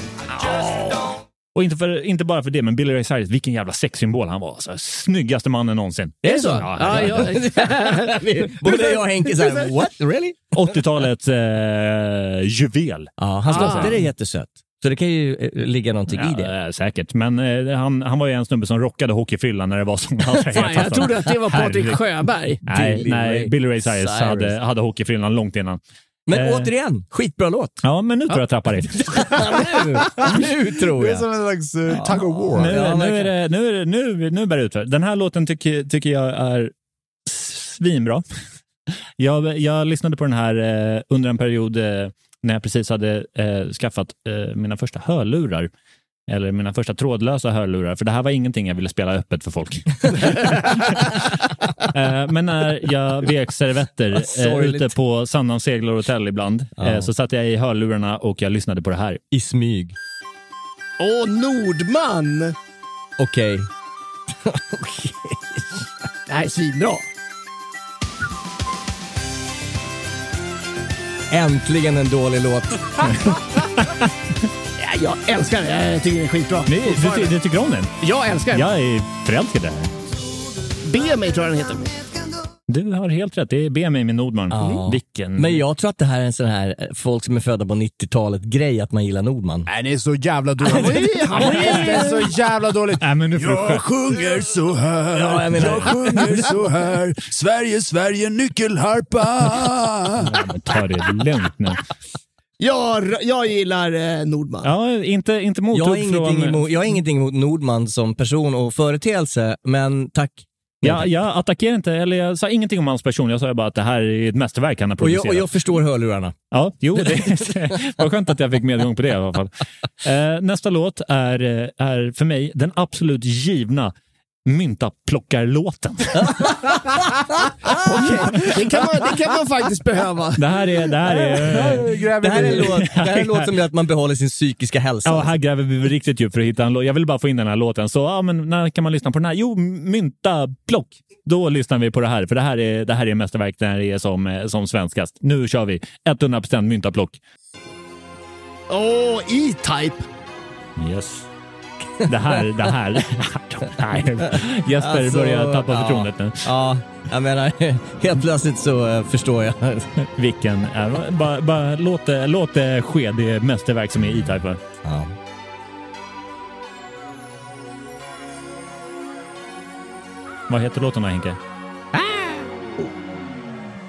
Och inte, för, inte bara för det, men Billy Ray Cyrus, vilken jävla sexsymbol han var. Alltså, snyggaste mannen någonsin. Är det så? Ja, Ja, ja. <laughs> Både jag och Henke såhär, what? Really? 80-talets eh, juvel. Ja, hans Ah. dotter är jättesöt. Så det kan ju eh, ligga någonting i det. Ja, säkert, men eh, han, han var ju en snubbe som rockade hockeyfrillan när det var som allra Fan, jag hetast. trodde att det var Patrik. Sjöberg. Nej, Billy nej Billy Ray Cyrus, Cyrus. hade, hade hockeyfrillan långt innan. Men Eh. återigen, skitbra låt. Ja, men nu tror jag tappar det. <laughs> nu, nu tror Det är jag. som en slags uh, tug of war. Nu, Ja, nu, är det, nu, är det, nu, nu bär det ut för. Den här låten tycker, tycker jag är svinbra. Jag, jag lyssnade på den här eh, under en period eh, när jag precis hade eh, skaffat eh, mina första hörlurar. Eller mina första trådlösa hörlurar, för det här var ingenting jag ville spela öppet för folk. <laughs> eh, men när jag vek servetter eh, ute på Sandhamns seglar hotell ibland, Ja. eh, så satte jag i hörlurarna och jag lyssnade på det här. I smyg. Åh, Nordman! Okej. Det här är svinbra. Äntligen en dålig låt. <laughs> Ja, jag älskar det. Jag tycker det är skitbra. Ni, du, ty- du tycker om den? Jag älskar det. Jag är förälskad i det här. Be mig tror jag den heter. Du har helt rätt. Det är Be mig med Nordman. Ja. Vilken... Men jag tror att det här är en sån här eh, folk som är födda på 90-talet grej att man gillar Nordman. Nej, det är så jävla dåligt. <laughs> Han Det är så jävla dåligt. Nej, men nu får Jag sjunger så här, Ja, jag menar- jag sjunger så här. Sverige, Sverige, nyckelharpa. Ja, men ta det lugnt nu. Jag, jag gillar eh, Nordman. Ja, inte, inte mot Jag har, från- ingenting emot, jag har ingenting emot Nordman som person och företeelse, men tack. Ja, jag attackerar inte, eller jag sa ingenting om hans person. Jag sa bara att det här är ett mästerverk han har Och jag, producerat. och jag förstår hörlurarna. Ja, jo, <laughs> det <laughs> var skönt att jag fick medgång på det i alla fall. Eh, nästa låt är, eh, är för mig den absolut givna myntaplockarlåten. Okej, det, kan man, det kan man faktiskt behöva. Det här är... Det här är Det här är en låt, det här är en låt som gör att man behåller sin psykiska hälsa. Ja, här gräver vi riktigt djupt för att hitta en låt. Jag vill bara få in den här låten. Så ja, men när kan man lyssna på den här? Jo, mynta plock. Då lyssnar vi på det här, för det här är, det här är mästerverk när det är som, eh, som svenskast. Nu kör vi. 100% mynta plock. Åh, E-Type. Yes. Det här, det här. Nej. Jesper Alltså, börjar tappa ja. förtroendet nu. Ja, jag menar, helt plötsligt så eh, förstår jag. Vilken... Är, bara, bara låt, det- låt det ske, det mästerverk som är E-Type. Ja. Vad heter låten då, Henke?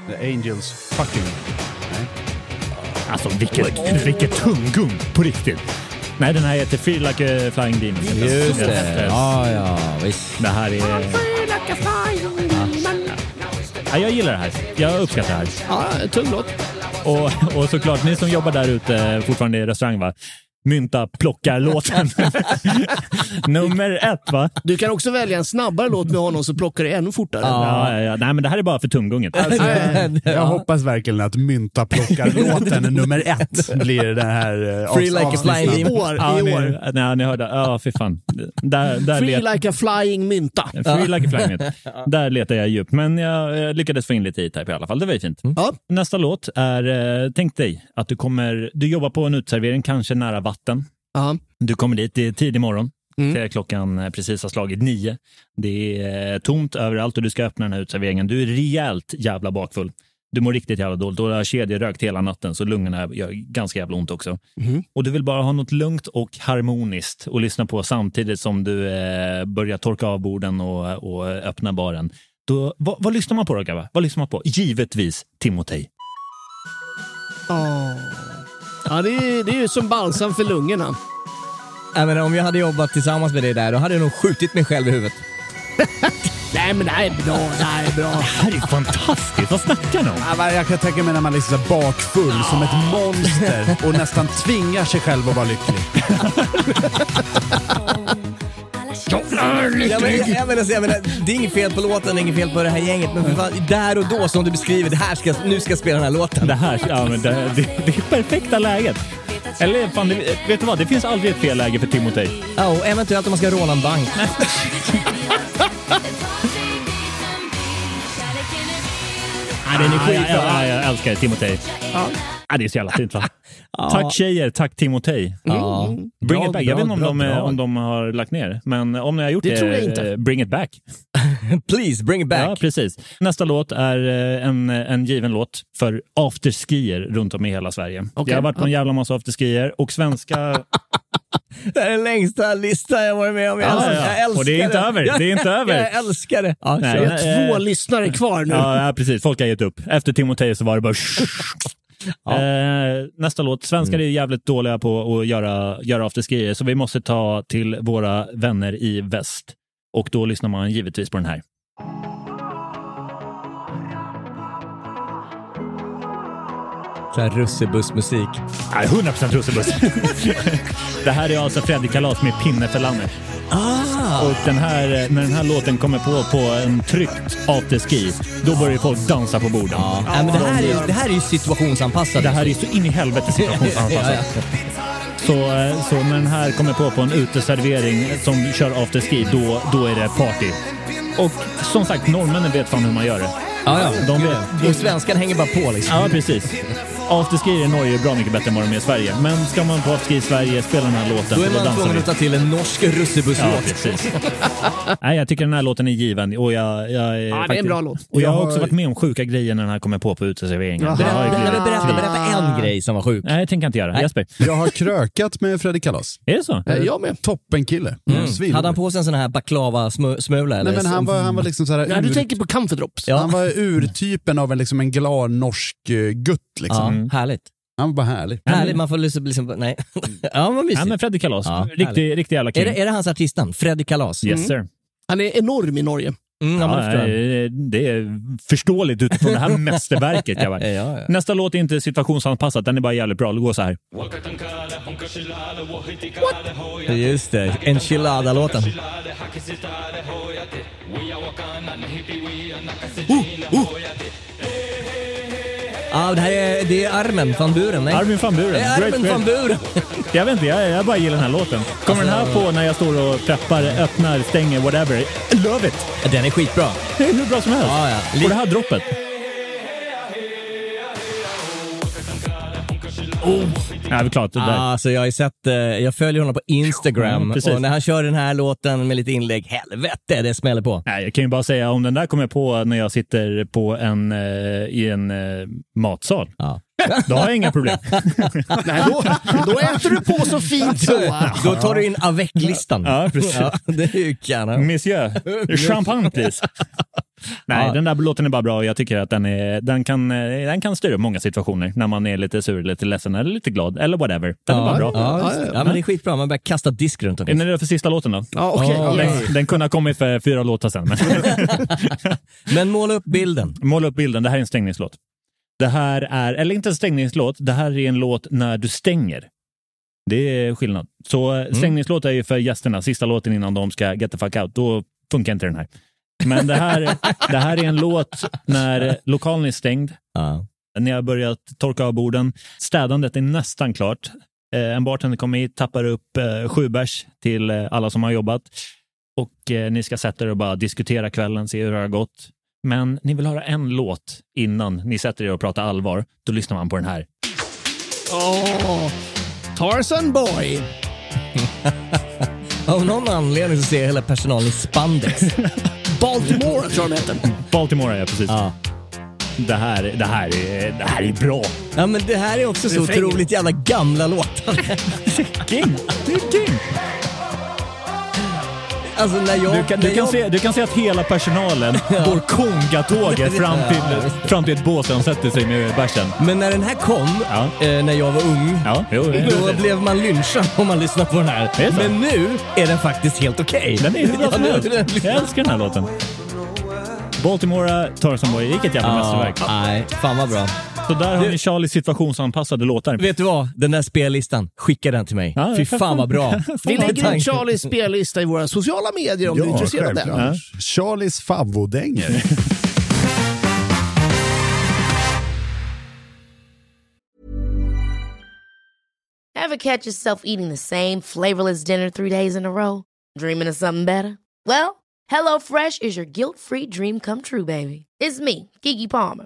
The Angels fucking... Alltså vilket, vilket tunggung på riktigt. Nej, den här heter Feel Like a Flying Demon. Just det. Ja, ja, visst. Det här är... Ja, jag gillar det här. Jag uppskattar det här. Ja, tung låt. Och, och såklart, ni som jobbar där ute fortfarande i restaurang, va? Mynta plockar-låten. <laughs> Nummer ett, va? Du kan också välja en snabbare låt med honom så plockar det ännu fortare. Ja, ja, ja. Nej, men det här är bara för tunggunget. Alltså, jag hoppas verkligen att mynta plockar låten <laughs> nummer ett blir det här eh, Free like a flying I år, Ja, i ni, nej, ni hörde. Ja, fy fan. Där, där Free let, like a flying mynta. Free like a flying meat. <laughs> Där letar jag djupt, men jag eh, lyckades få in lite E-Type i alla fall. Det var ju fint. Ja. Nästa låt är, eh, tänk dig att du kommer, du jobbar på en uteservering, kanske nära vatten. Ja. Du kommer dit, det är tidig morgon. Mm. Det är Klockan eh, precis har slagit nio. Det är eh, tomt överallt och du ska öppna den här uteserveringen. Du är rejält jävla bakfull. Du mår riktigt jävla dåligt. Du har kedjerökt hela natten så lungorna gör ganska jävla ont också. Mhm. Och du vill bara ha något lugnt och harmoniskt att lyssna på samtidigt som du eh, börjar torka av borden och, och öppna baren. Då, vad, vad lyssnar man på då grabbar? Vad lyssnar man på? Givetvis Timotej. Åh. Ja, det är, det är ju som balsam för lungorna. Jag menar, om jag hade jobbat tillsammans med dig där, då hade jag nog skjutit mig själv i huvudet. <laughs> Nej, men det här är bra. Det här är bra. Det här är fantastiskt! Vad snackar ni om? Ja, men Jag kan tänka mig när man är liksom så bakfull som ett monster och nästan tvingar sig själv att vara lycklig. <laughs> Ja, men, jag, menar, alltså, jag menar, det är inget fel på låten, det är inget fel på det här gänget, men för fan, där och då som du beskriver, det här ska, nu ska jag spela den här låten. Det här, ja, men det, det, det är perfekta läget. Eller fan, det, vet du vad? Det finns aldrig ett fel läge för Timotej. Ja, och eventuellt om man ska råna en bank. <laughs> Ja, den är skitbra. Ja, jag älskar Timotej. Ja. Det är så jävla fint va? <laughs> Tack tjejer, tack Timotej. Ja. Bring Bra, it back. Jag bra, vet inte om, bra, de, bra. om de har lagt ner, men om ni har gjort Det det, tror jag inte. eh, bring it back. <laughs> Please, bring it back. Ja, precis. Nästa låt är eh, en, en given låt för afterskier runt om i hela Sverige. Okej. Jag har varit på en jävla massa afterskier och svenska... <laughs> Det är den längsta listan jag varit med om. Jag, Ja, älskar, ja. jag älskar Och det är inte över. Det är inte över. Jag älskar det. Ja, Nej. Vi har Eh, två lyssnare kvar nu. Ja, ja, precis. Folk har gett upp. Efter Timotej så var det bara... Eh, nästa låt. Svenskar är jävligt dåliga på att göra, göra afterskier, så vi måste ta till våra vänner i väst. Och då lyssnar man givetvis på den här. Så här russebussmusik. Nej, 100% russebuss. <laughs> det här är alltså Freddy Kalas med Pinne för landet. Ah! Och den här, när den här låten kommer på på en tryckt afterski, då börjar folk dansa på borden. Ja. Nej, men det, här är, ju- det här är ju situationsanpassat. Det här är så in i helvete <laughs> situationsanpassat. Ja, Så, eh, så när den här kommer på på en uteservering som kör afterski, då, då är det party. Och som sagt, norrmännen vet fan hur man gör det. Ja, ja. De vet. Och svenskan hänger bara på liksom. Ja, precis. Afterski i Norge är bra mycket bättre än vad de är i Sverige. Men ska man på afterski i Sverige spela den här låten, Då är man tvungen att ta till en norsk Ja, russebusslåt. precis. Nej, jag tycker den här låten är given. Och jag, jag, är Ja, det är en faktiskt- bra låt. Och jag har också varit med om sjuka grejer när den här kommer på på uteserveringen. Berätta, krig. berätta en grej som var sjuk. Nej, det tänker jag inte göra. Nej. Jesper, Jag har krökat med Freddy Kalas. är det så? Eh, Jag med. Toppenkille. Mm. Svin. Hade han på sig en sån här baklava-smula? eller? Nej, men han var, han var liksom så här Ja, du ur, tänker på Comfort Drops. Ja. Han var urtypen av en, liksom en glad norsk eh, gutt. Liksom. Ja, härligt. Han var bara härlig. Härligt, man får liksom... liksom nej. <laughs> ja, vad mysigt. Ja, men Freddy Kalas. Ja, riktig, riktig jävla king. är, det, är det hans artistnamn? Freddy Kalas? Yes sir. Han är enorm i Norge. Mm, ja, Ja, det eh, det är förståeligt utifrån det här mästerverket. <laughs> Jag Ja, ja. Nästa låt är inte situationsanpassad, den är bara jävligt bra. Det går så här. Just det, Enchilada-låten. Ja, det här är, det är Armen van Buren. Nej. Armin van Buren. Det är great. van Buren. Jag vet inte, jag, jag bara gillar den här låten. Kommer den här på när jag står och preppar, öppnar, stänger, whatever. Love it! Den är skitbra. Det är hur bra som helst. Ja, ja. På det här droppet. Oh. Ja, klart. Alltså jag har sett, eh, jag följer honom på Instagram precis. och när han kör den här låten med lite inlägg, helvete det smäller på. Nej, jag kan ju bara säga om den där kommer på när jag sitter på en, eh, i en eh, matsal. Ja. <laughs> Då har jag inga problem. <laughs> Nej, då, då äter du på så fint så. Då tar du in avec-listan. Ja, precis. Ja, det är ju kanon. Monsieur, champagne please. Nej, Ja. den där låten är bara bra och jag tycker att den, är, den, kan, den kan styra upp många situationer när man är lite sur, lite ledsen eller lite glad eller whatever. Den är bara bra. Ja, ja, men det är skitbra. Man börjar kasta disk runt Är omkring. ni redo för sista låten då? Ja. Ja, okej. Den, den kunde ha kommit för fyra låtar sen. Men <laughs> Men måla upp bilden. måla upp bilden, det här är en stängningslåt. Det här är, eller inte en stängningslåt, det här är en låt när du stänger. Det är skillnad. Så mm. stängningslåt är ju för gästerna, sista låten innan de ska get the fuck out. Då funkar inte den här. Men det här, det här är en låt när lokalen är stängd. Uh. Ni har börjat torka av borden. Städandet är nästan klart. Eh, en bartender kommer hit, tappar upp eh, sju bärs till eh, alla som har jobbat. Och eh, ni ska sätta er och bara diskutera kvällen, se hur det har gått. Men ni vill höra en låt innan ni sätter er och pratar allvar. Då lyssnar man på den här. Oh, Tarzan Boy! <laughs> Av någon anledning så ser jag hela personalen i spandex. Baltimore tror jag de heter. Baltimore, ja precis. Ja. Det här, det, här är, det här är bra. Ja, men det här är också så otroligt jävla gamla låtar. king! Det är king! Alltså när jag, du, kan, du, kan jag... se, du kan se att hela personalen <laughs> ja. går kongatåget <laughs> fram till, fram till ett bås där de sätter sig med bärsen. Men när den här kom, ja. eh, när jag var ung, ja, jo, då det. blev man lynchad om man lyssnade på den här. Men nu är den faktiskt helt okej. Okay. Den är <laughs> helt Jag älskar den här låten. Baltimore, Tarzan Boy, vilket jävla mästerverk. Nej, fan vad bra. Så där har du... ni Charlies situationsanpassade låtar. Vet du vad? Den där spellistan, skicka den till mig. Ja, Fy fan vad bra. Vi lägger ut Charlies spellista i våra sociala medier om ja, du är intresserad av den. Ja. Charlies favvodänger. Have catch yourself eating the same flavorless dinner three days in a row? Dreaming of something better? Well, HelloFresh is your guilt-free dream come true, baby. It's me, Gigi Palmer.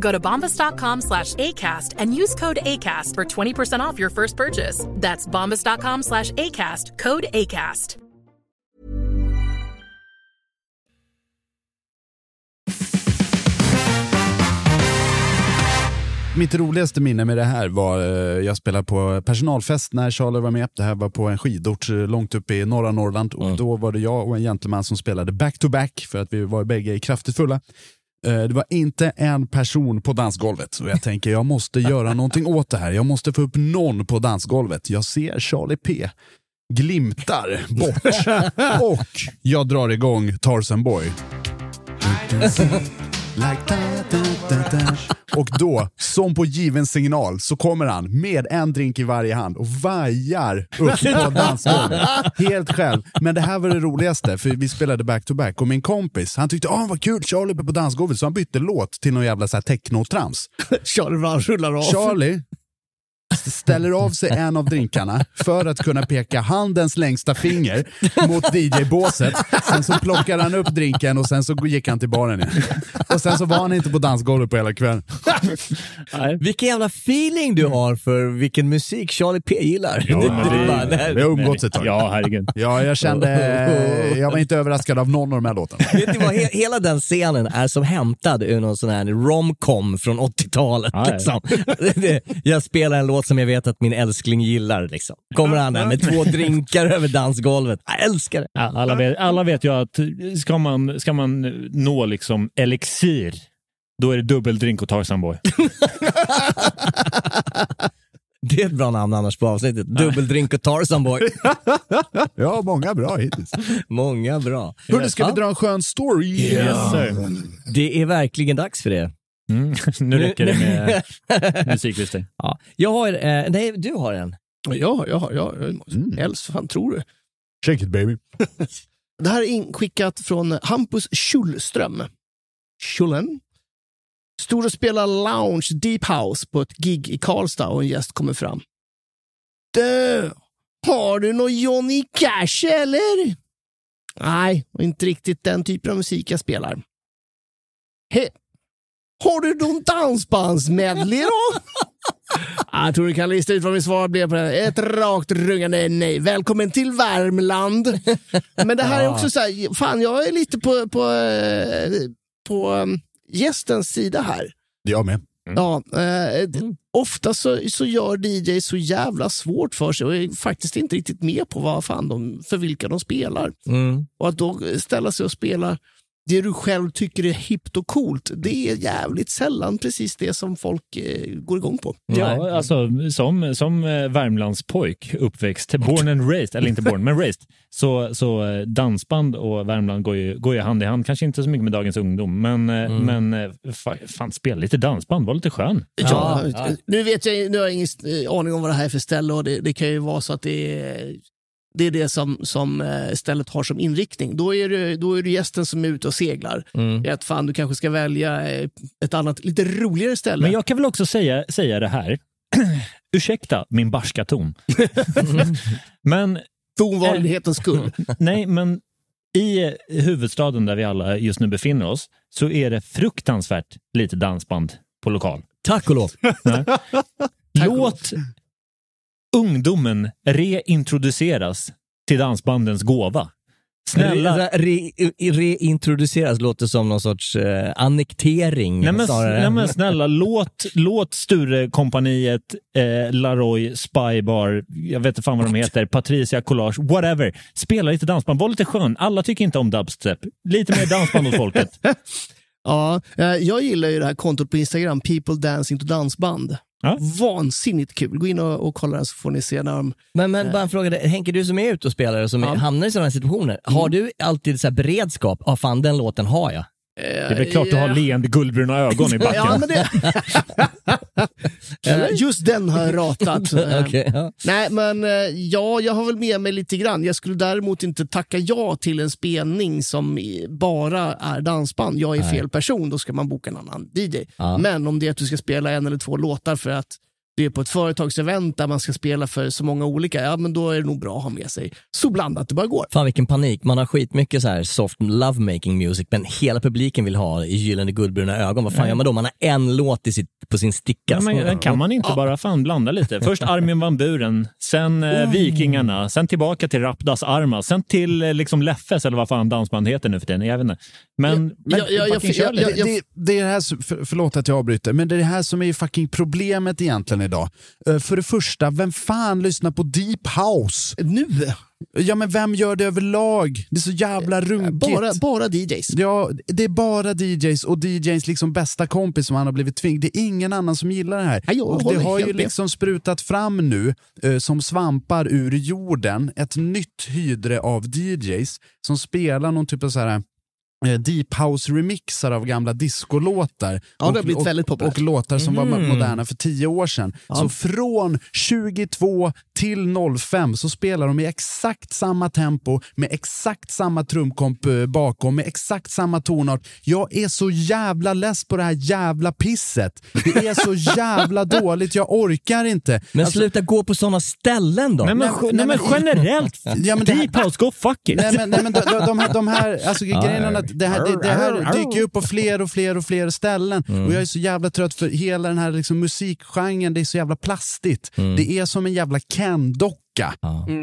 Go to bombas.com slash ACAST and use code ACAST for 20% off your first purchase. That's bombas.com slash ACAST, code ACAST. Mitt roligaste minne med det här var eh, jag spelade på personalfest när Charlie var med. Det här var på en skidort eh, långt uppe i norra Norrland och mm. då var det jag och en gentleman som spelade back-to-back -back för att vi var bägge kraftigt fulla. Det var inte en person på dansgolvet och jag tänker jag måste göra någonting åt det här. Jag måste få upp någon på dansgolvet. Jag ser Charlie P glimtar bort <laughs> och jag drar igång Tarzan Boy. Like da, da, da, och då, som på given signal, så kommer han med en drink i varje hand och vajar upp på dansgolvet. Helt själv. Men det här var det roligaste, för vi spelade back-to-back -back, och min kompis, han tyckte ah vad kul, Charlie uppe på dansgolvet, så han bytte låt till någon jävla techno-trams. <laughs> Charlie rullar av. Charlie ställer av sig en av drinkarna för att kunna peka handens längsta finger mot DJ-båset. Sen så plockar han upp drinken och sen så gick han till baren igen. Och sen så var han inte på dansgolvet på hela kvällen. Vilken jävla feeling du har för vilken musik Charlie P gillar. Ja, Du- men du det- bara, det här- Vi har umgåtts ett tag. Ja, herregud. Ja, jag kände... Jag var inte överraskad av någon av de här låtarna. Vet du vad, he hela den scenen är som hämtad ur någon sån här romcom från 80-talet. Ja, ja. Liksom. <laughs> Jag spelar en låt som jag vet att min älskling gillar. Liksom. Kommer han där med två drinkar <laughs> över dansgolvet. Jag älskar det. Ja, alla, vet, alla vet ju att ska man, ska man nå liksom elixir, då är det dubbeldrink och Tarzan Boy. <laughs> Det är ett bra namn annars på avsnittet. Dubbeldrink och Tarzan Boy. <laughs> Ja, många bra hittills. Många bra. Hörru, ska vi dra en skön story? Yes, sir. Det är verkligen dags för det. Mm. <laughs> Nu räcker det med <laughs> musiklistor. Ja. Jag har, eh, nej, du har en. Ja, ja, ja. Mm. Helst, vad fan tror du? Shake it baby. <laughs> Det här är inskickat från Hampus Schulström. Schullen. Stod och spelade lounge deep house på ett gig i Karlstad och en gäst kommer fram. Du, har du någon Johnny Cash eller? Nej, inte riktigt den typen av musik jag spelar. He. Har du någon dansbandsmedley då? <laughs> Jag tror du kan lista ut vad mitt svar blev på det. Ett rakt rungande nej. Välkommen till Värmland. Men det här är också så här, fan jag är lite på, på, eh, på um, gästens sida här. Jag med. Ja, eh, ofta så, så gör DJ så jävla svårt för sig och är faktiskt inte riktigt med på vad fan de, för vilka de spelar. Mm. Och att då ställa sig och spela det du själv tycker är hippt och coolt, det är jävligt sällan precis det som folk eh, går igång på. Ja, alltså som, som eh, Värmlandspojk uppväxt, born and raised, eller inte born, men raised, så, så eh, dansband och Värmland går ju, går ju hand i hand. Kanske inte så mycket med dagens ungdom, men, eh, men eh, fa- fan, spela lite dansband, var lite skön. Ja, Nu vet jag nu har jag ingen aning om vad det här är för ställe och det, det kan ju vara så att det är det, är det som, som eh, stället har som inriktning. Då är, det, då är det gästen som är ute och seglar. Mm. Att fan, du kanske ska välja eh, ett annat, lite roligare ställe. Men jag kan väl också säga, säga det här. <clears throat> Ursäkta min barska ton. <laughs> men... För ovanlighetens skull. <laughs> Nej, men i huvudstaden där vi alla just nu befinner oss så är det fruktansvärt lite dansband på lokal. Tack och lov. <laughs> Låt ungdomen reintroduceras till dansbandens gåva. Snälla. Re, re, reintroduceras låter som någon sorts eh, annektering. Nej men, nej men snälla, <laughs> låt, låt Sture-kompaniet, eh, Laroy, Spybar, jag vet inte fan vad de heter, Patricia Collage, whatever. Spela lite dansband, var lite skön. Alla tycker inte om dubstep. Lite mer dansband åt folket. <laughs> Ja, eh, jag gillar ju det här kontot på Instagram, People Dancing to Dansband. Vansinnigt kul. Gå in och, och kolla den så får ni se när de... Men, men bara en fråga, Henke du som är ute och spelar och som hamnar i sådana här situationer, har du alltid så här beredskap? Ja, fan den låten har jag. Det är väl klart du har leende guldbruna ögon i <laughs> backen. Ja, men det... <laughs> Eh, Just den har jag ratat. Eh, <laughs> Okej, ja. Nej, men eh, ja, jag har väl med mig lite grann. Jag skulle däremot inte tacka ja till en spelning som bara är dansband. Jag är Nej. fel person, då ska man boka en annan DJ. Ja. Men om det är att du ska spela en eller två låtar för att det är på ett företagsevent där man ska spela för så många olika, ja men då är det nog bra att ha med sig så blandat det bara går. Fan vilken panik, man har skitmycket så här soft lovemaking music men hela publiken vill ha i gyllene guldbruna ögon. Vad fan Nej. gör man då? Man har en låt i sitt, på sin sticka. Ja, men, kan man inte bara fan blanda lite? <laughs> Först Armin van Buren, sen eh, Oh. Vikingarna, sen tillbaka till Rapdas Arma, sen till eh, liksom Leffes eller vad fan dansband heter nu för tiden. Jag vet inte. Men, men fucking kör lite. det, det, det är det här, för, förlåt att jag avbryter, men det är det här som är fucking problemet egentligen idag. Eh, För det första, vem fan lyssnar på deep house? Nu? Ja men vem gör det överlag? Det är så jävla runkigt. Bara, bara DJs. Ja, det är bara DJs och DJs liksom bästa kompis som han har blivit tvingad. Det är ingen annan som gillar det här. Jag och det har ju med. liksom sprutat fram nu eh, som svampar ur jorden ett nytt hydre av DJs som spelar någon typ av så här eh, deep house remixar av gamla discolåtar. Ja, det har och, blivit och, väldigt populärt. och låtar som var Mm. moderna för tio år sedan. Ja. Så från 22 till 05 så spelar de i exakt samma tempo, med exakt samma trumkomp eh, bakom, med exakt samma tonart. Jag är så jävla less på det här jävla pisset. Det är så <laughs> jävla dåligt, jag orkar inte. Men Alltså- sluta gå på sådana ställen då. Nej men, nej, men generellt, Ja, men deep house, go fuck it. Nej men, nej, men de, de, de här, de här alltså, Ja, att det här, det, det här dyker upp på fler och fler och fler ställen. Mm. Och jag är så jävla trött för hela den här liksom, musikgenren, det är så jävla plastigt. Mm. Det är som en jävla Ken-docka.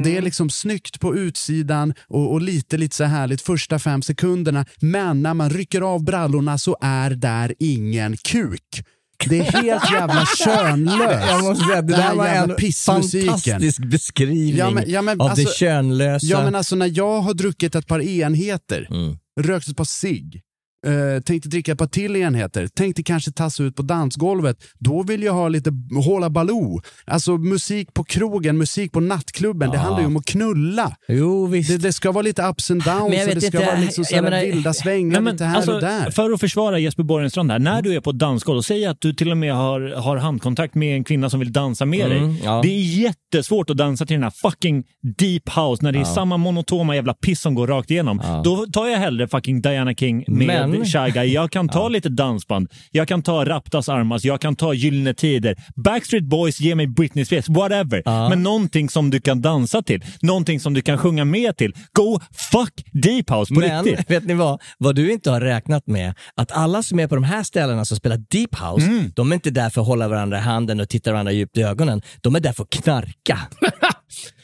Det är liksom snyggt på utsidan och, och lite, lite så härligt första fem sekunderna. Men när man rycker av brallorna så är där ingen kuk. Det är helt jävla <laughs> könlöst. Jag måste säga, det där var en fantastisk beskrivning Ja, men- ja, men av alltså- det könlösa. Ja men alltså när jag har druckit ett par enheter, Mm rökt ett par cigg, eh, tänkte dricka ett par till enheter, tänkte kanske tassa ut på dansgolvet, då vill jag ha lite Håla Baloo. Alltså musik på krogen, musik på nattklubben, det Ja. handlar ju om att knulla. Jo, visst. Det, det ska vara lite ups and downs Men jag vet det ska inte, vara liksom jag menar- vilda svängar men, lite här alltså, och där. För att försvara Jesper Borgenstrand här, när du är på dansgolv och säger att du till och med har, har handkontakt med en kvinna som vill dansa med Mm, dig. ja. Det är jättesvårt att dansa till den här fucking deep house när det är Ja. samma monotoma jävla piss som går rakt igenom. Ja. Då tar jag hellre fucking Diana King med Men- Shy Guy. Jag kan ta lite dansband, jag kan ta Raptas Armas, jag kan ta Gyllene Tider. Backstreet Boys, ge mig Britney Spears, whatever. Ja. Men någonting som du kan dansa till, någonting som du kan sjunga med till. Go fuck deep house på Men riktigt. vet ni vad? Vad du inte har räknat med, att alla som är på de här ställena som spelar deep house, Mm. de är inte där för att hålla varandra i handen och titta varandra djupt i ögonen. De är där för att knarka. <laughs>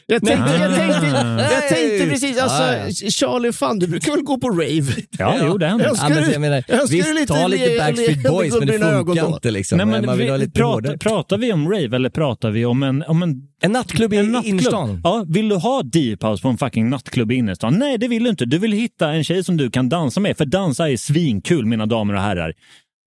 Jag tänkte, jag tänkte, jag tänkte precis, alltså, Charlie fan du brukar väl gå på rave? Ja, jo det händer. Önskar Ja, men du- jag menar, önskar visst, lite ta lite Backstreet Boys, men det funkar inte liksom. Nej, men Man vill ha vi, lite pratar, hårdare. pratar vi om rave eller pratar vi om en, om en En nattklubb i en nattklubb? innerstan. Ja, vill du ha deep house på en fucking nattklubb i innerstan? Nej, det vill du inte. Du vill hitta en tjej som du kan dansa med, för dansa är svinkul mina damer och herrar.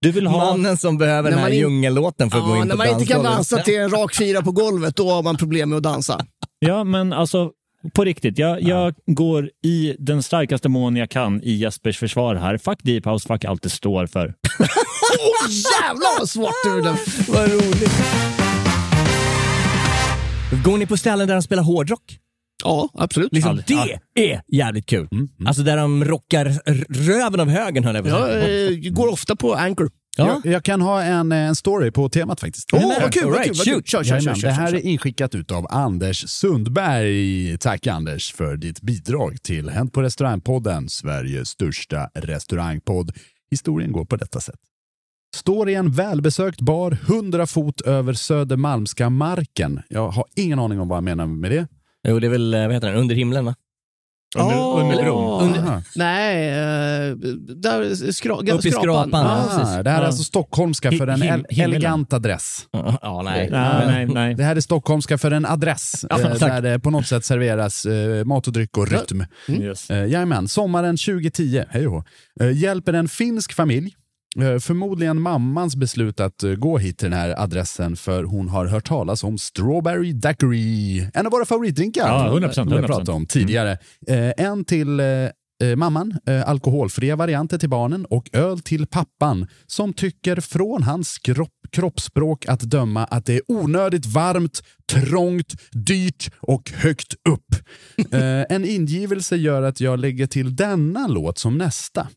Du vill ha... Mannen som behöver När den här man in- djungellåten för att gå Ja, in när på man inte kan dansgolvet. dansa till en rak fyra på golvet, då har man problem med att dansa. Ja, men alltså på riktigt. Jag, jag går i den starkaste mån jag kan i Jespers försvar här. Fuck deep house, fuck allt det står för. <laughs> Åh jävlar vad svårt du blev. Vad roligt. Går ni på ställen där de spelar hårdrock? Ja, absolut. Liksom, Aldrig. det är jävligt kul. Alltså där de rockar röven av högen höll jag på att Jag säga. eh, går ofta på Anchor. Ja. Jag, jag kan ha en, eh, en story på temat faktiskt. Åh, men, vad kul, kul, vad kul. shoot. Kör, kör, kör, Jajamän, kör, det här är inskickat utav Anders Sundberg. Tack Anders för ditt bidrag till Hänt på restaurangpodden, Sveriges största restaurangpodd. Historien går på detta sätt. Står i en välbesökt bar 100 fot över Södermalmska marken. Jag har ingen aning om vad jag menar med det. Jo, det är väl, eh, vad heter den, under himlen va? Under, Åh. under bron. Under-. Nej, eh, där skra, Uppe i skrapan. Ah, det här är alltså stockholmska för en Him- elegant adress. Ja, nej. Nej, nej, nej. Det här är stockholmska för en adress Ja, eh, där det på något sätt serveras eh, mat och dryck och rytm. Yes. Eh, jajamän, sommaren 2010, hej och hjälper en finsk familj, förmodligen mammans beslut att eh, gå hit till den här adressen för hon har hört talas om Strawberry Daiquiri, en av våra favoritdrinkar. Ja, 100%, Som vi 100%. pratade om tidigare. Eh, en till eh, eh, mamman, eh, alkoholfria varianter till barnen och öl till pappan som tycker från hans kropp, kroppsspråk att döma att det är onödigt varmt, trångt, dyrt och högt upp. <laughs> Eh, en ingivelse gör att jag lägger till denna låt som nästa.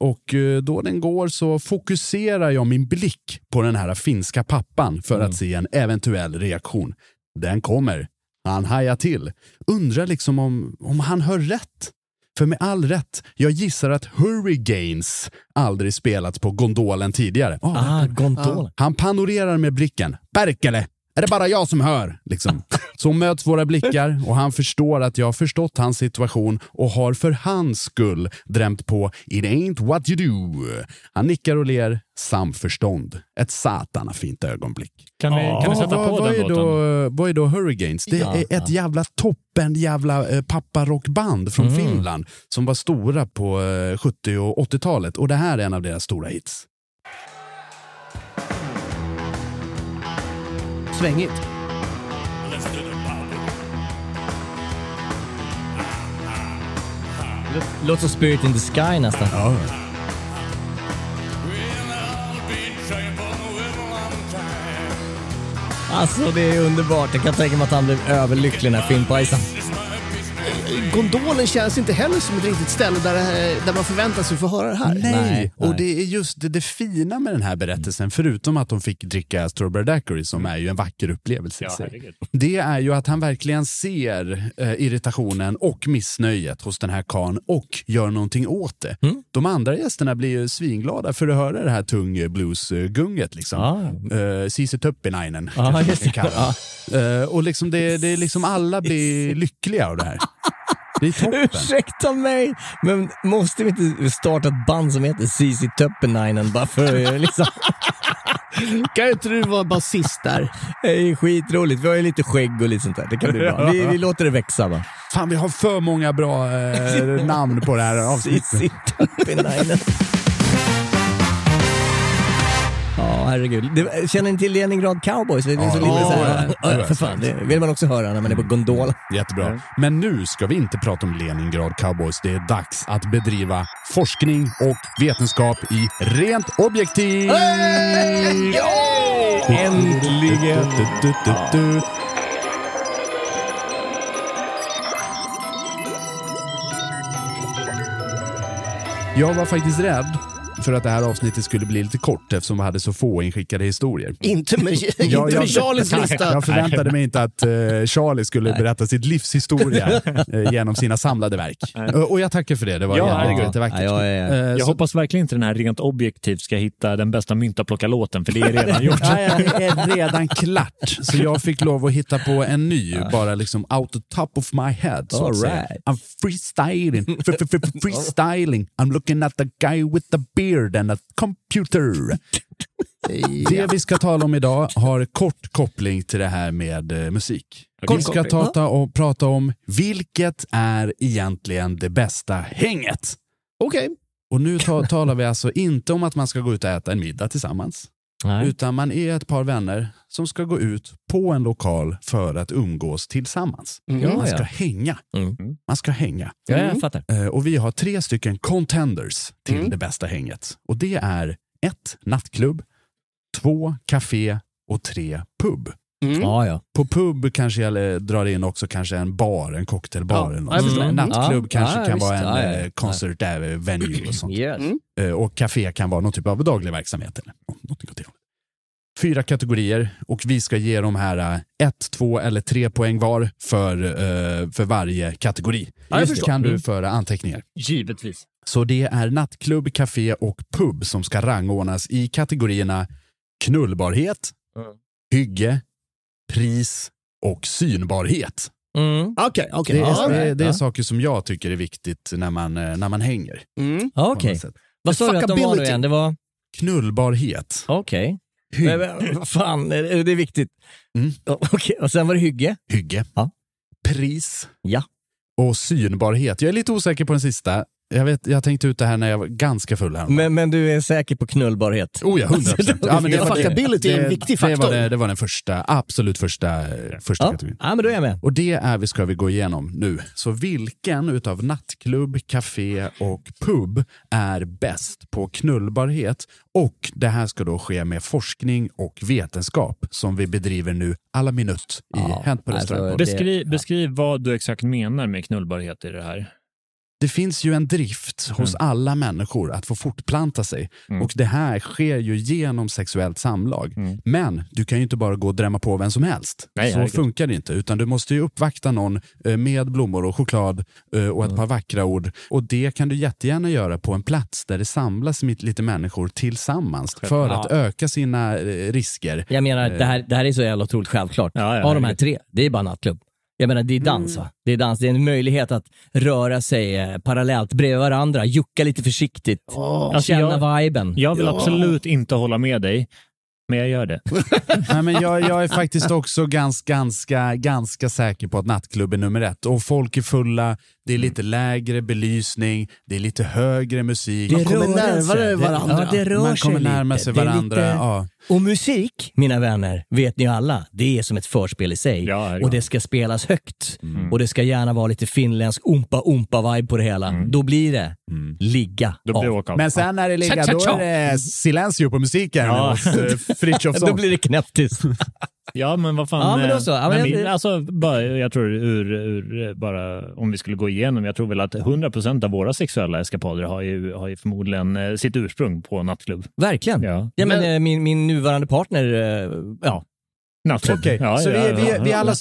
Och eh, då den går så fokuserar jag min blick på den här finska pappan för att se en eventuell reaktion. Den kommer. Han hajar till. Undrar liksom om, om han hör rätt. För med all rätt, jag gissar att Hurricanes aldrig spelats på gondolen tidigare. Ah, Ah, gondolen. han panorerar med blicken. Berkele, är det bara jag som hör? Liksom. Så möts våra blickar och han förstår att jag har förstått hans situation och har för hans skull drämt på It ain't what you do. Han nickar och ler. Samförstånd. Ett satana fint ögonblick. Kan vi, kan Vad, sätta vad, på vad, den är då, vad är då Hurricanes? Det Ja, är ett jävla toppen jävla eh, papparockband från Mm. Finland som var stora på eh, 70 och 80-talet och det här är en av deras stora hits. Svängigt. Låter som Spirit in the Sky nästan. Ja. Alltså det är underbart. Jag kan tänka mig att han blev överlycklig när filmpajsan. Gondolen känns inte heller som ett riktigt ställe där, eh, där man förväntar sig att få höra det här. Nej, Nej, och det är just det, det fina med den här berättelsen, förutom att de fick dricka Strawberry Daiquiri som är ju en vacker upplevelse i Ja, sig. Det är ju att han verkligen ser eh, irritationen och missnöjet hos den här karln och gör någonting åt det. Mm. De andra gästerna blir ju svinglada för att höra det här tung bluesgunget. Liksom. Ja. Uh, Cici Tuppinainen Ja, kanske man kan det. kalla det. Eh, och liksom det, det är liksom alla blir lyckliga av det här. <laughs> Det är toppen. Ursäkta mig, men måste vi inte starta ett band som heter CC Töppenainen bara för liksom... <laughs> Kan inte du vara basist där? Det är skitroligt. Vi har ju lite skägg och lite sånt där. Det kan bli bra. Vi, vi låter det växa va. Fan, vi har för många bra eh, namn på det här <laughs> avsnittet. CC Töppenainen. Herregud. Det, känner ni till Leningrad Cowboys? Det är så lite så här, ja, för fan, det vill man också höra när man är på gondola. Jättebra. Men nu ska vi inte prata om Leningrad Cowboys. Det är dags att bedriva forskning och vetenskap i rent objektiv. Äntligen! Jag var faktiskt rädd för att det här avsnittet skulle bli lite kort eftersom vi hade så få inskickade historier. Inte med, <laughs> inte Ja, med Charlies lista. Jag förväntade mig inte att eh, Charlie skulle berätta sitt livshistoria <laughs> eh, genom sina samlade verk. Eh, och jag tackar för det, det var Ja, jätte- jättevackert. Ja, jag är- Eh, Jag så- hoppas verkligen inte den här rent objektivt ska hitta den bästa mynta-plocka-låten, för det är redan gjort. <laughs> Nej, det är redan klart. Så jag fick lov att hitta på en ny, bara liksom out the top of my head. Så All right. I'm freestyling, F- f- f- freestyling. I'm looking at the guy with the beard and a computer. <laughs> Det vi ska tala om idag har kort koppling till det här med eh, musik. Vi ska ta, ta och prata om vilket är egentligen det bästa hänget. Okej. Och nu ta, talar vi alltså inte om att man ska gå ut och äta en middag tillsammans. Nej. Utan man är ett par vänner som ska gå ut på en lokal för att umgås tillsammans. Ja, man ska ja. hänga. Mm. Man ska hänga. Ja, jag fattar. Eh, Och vi har tre stycken contenders till Mm. det bästa hänget. Och det är ett nattklubb, två café och tre pub. Mm. Ja, ja. På pub kanske jag eh, drar in också kanske en bar, en cocktailbar. Eller något. En nattklubb Ja, kanske ja, kan visst. vara en Ja, ja, eh, ja. concert venue och sånt. Yes. Mm. Och café kan vara någon typ av daglig verksamhet. Eller någonting åt det hållet. Fyra kategorier och vi ska ge de här eh, ett, två eller tre poäng var för, eh, för varje kategori. jag Just kan du Mm. föra anteckningar. Givetvis. Så det är nattklubb, café och pub som ska rangordnas i kategorierna knullbarhet, hygge, pris och synbarhet. Mm. Okej, okej. Det är, Ja. det, det är Ja. saker som jag tycker är viktigt när man, eh, när man hänger. Mm. Ja, Okej. sätt. Vad sa du att de var nu igen? Det var... Knullbarhet. Okej. Hy- Men, men, Fan, det är viktigt. Mm. Okej, och sen var det hygge. hygge, Ja. pris Ja. och synbarhet. Jag är lite osäker på den sista. Jag, vet, jag tänkte ut det här när jag var ganska full här. Men, men du är säker på knullbarhet? Oh ja, 100 procent. <laughs> Ja, men det, det, Fuckability är en det, viktig det, faktor. var det, det var den första, absolut första, första Ja. kategorin. ja, men då är jag med. Och det är vi ska vi gå igenom nu. Så vilken utav nattklubb, café och pub är bäst på knullbarhet? Och det här ska då ske med forskning och vetenskap som vi bedriver nu alla minut i Ja, Hänt på alltså, restaurang. det- Beskriv, ja. beskriv vad du exakt menar med knullbarhet i det här. Det finns ju en drift hos alla människor att få fortplanta sig. Mm. Och det här sker ju genom sexuellt samlag. Mm. Men du kan ju inte bara gå och drämma på vem som helst. Nej, Så funkar det inte. Utan du måste ju uppvakta någon eh, med blommor och choklad eh, och ett Mm. par vackra ord. Och det kan du jättegärna göra på en plats där det samlas lite människor tillsammans för Ja. att öka sina eh, risker. Jag menar, det här, det här är så jävla otroligt självklart. Ja, ja, Av de här tre, det är bara nattklubb. Jag menar, det är dans va? Det är dans, det är en möjlighet att röra sig eh, parallellt bredvid varandra, jucka lite försiktigt, Åh. Alltså, känna jag- viben. Jag vill Ja. absolut inte hålla med dig, men jag gör det. <laughs> Nej, men jag, jag är faktiskt också ganska, ganska, ganska säker på att nattklubb är nummer ett. Och folk är fulla, det är lite lägre belysning, det är lite högre musik. Man kommer närmare Det- varandra. Ja, det rör Man kommer närma sig Det varandra. lite- Ja. Och musik, mina vänner, vet ni alla, det är som ett förspel i sig. Ja, och det ska spelas högt. Mm. Och det ska gärna vara lite finländsk ompa-ompa-vibe på det hela. Då blir det ligga Då blir det. Men sen när det ligger, cha, då är det silencio på musiken Ja. hos eh, Frithiofsson. <laughs> Då blir det knäpptyst. <laughs> Ja, men vad fan. Ja, men då eh, så. Ja, men nej, jag- men alltså, bara, jag tror ur, ur, bara om vi skulle gå igenom, jag tror väl att 100% av våra sexuella eskapader har ju, har ju förmodligen eh, sitt ursprung på nattklubb. Verkligen. Ja. Ja, men, eh, min, min nuvarande partner, ja. Okej, Ja, så ja, vi, vi, ja, vi är alla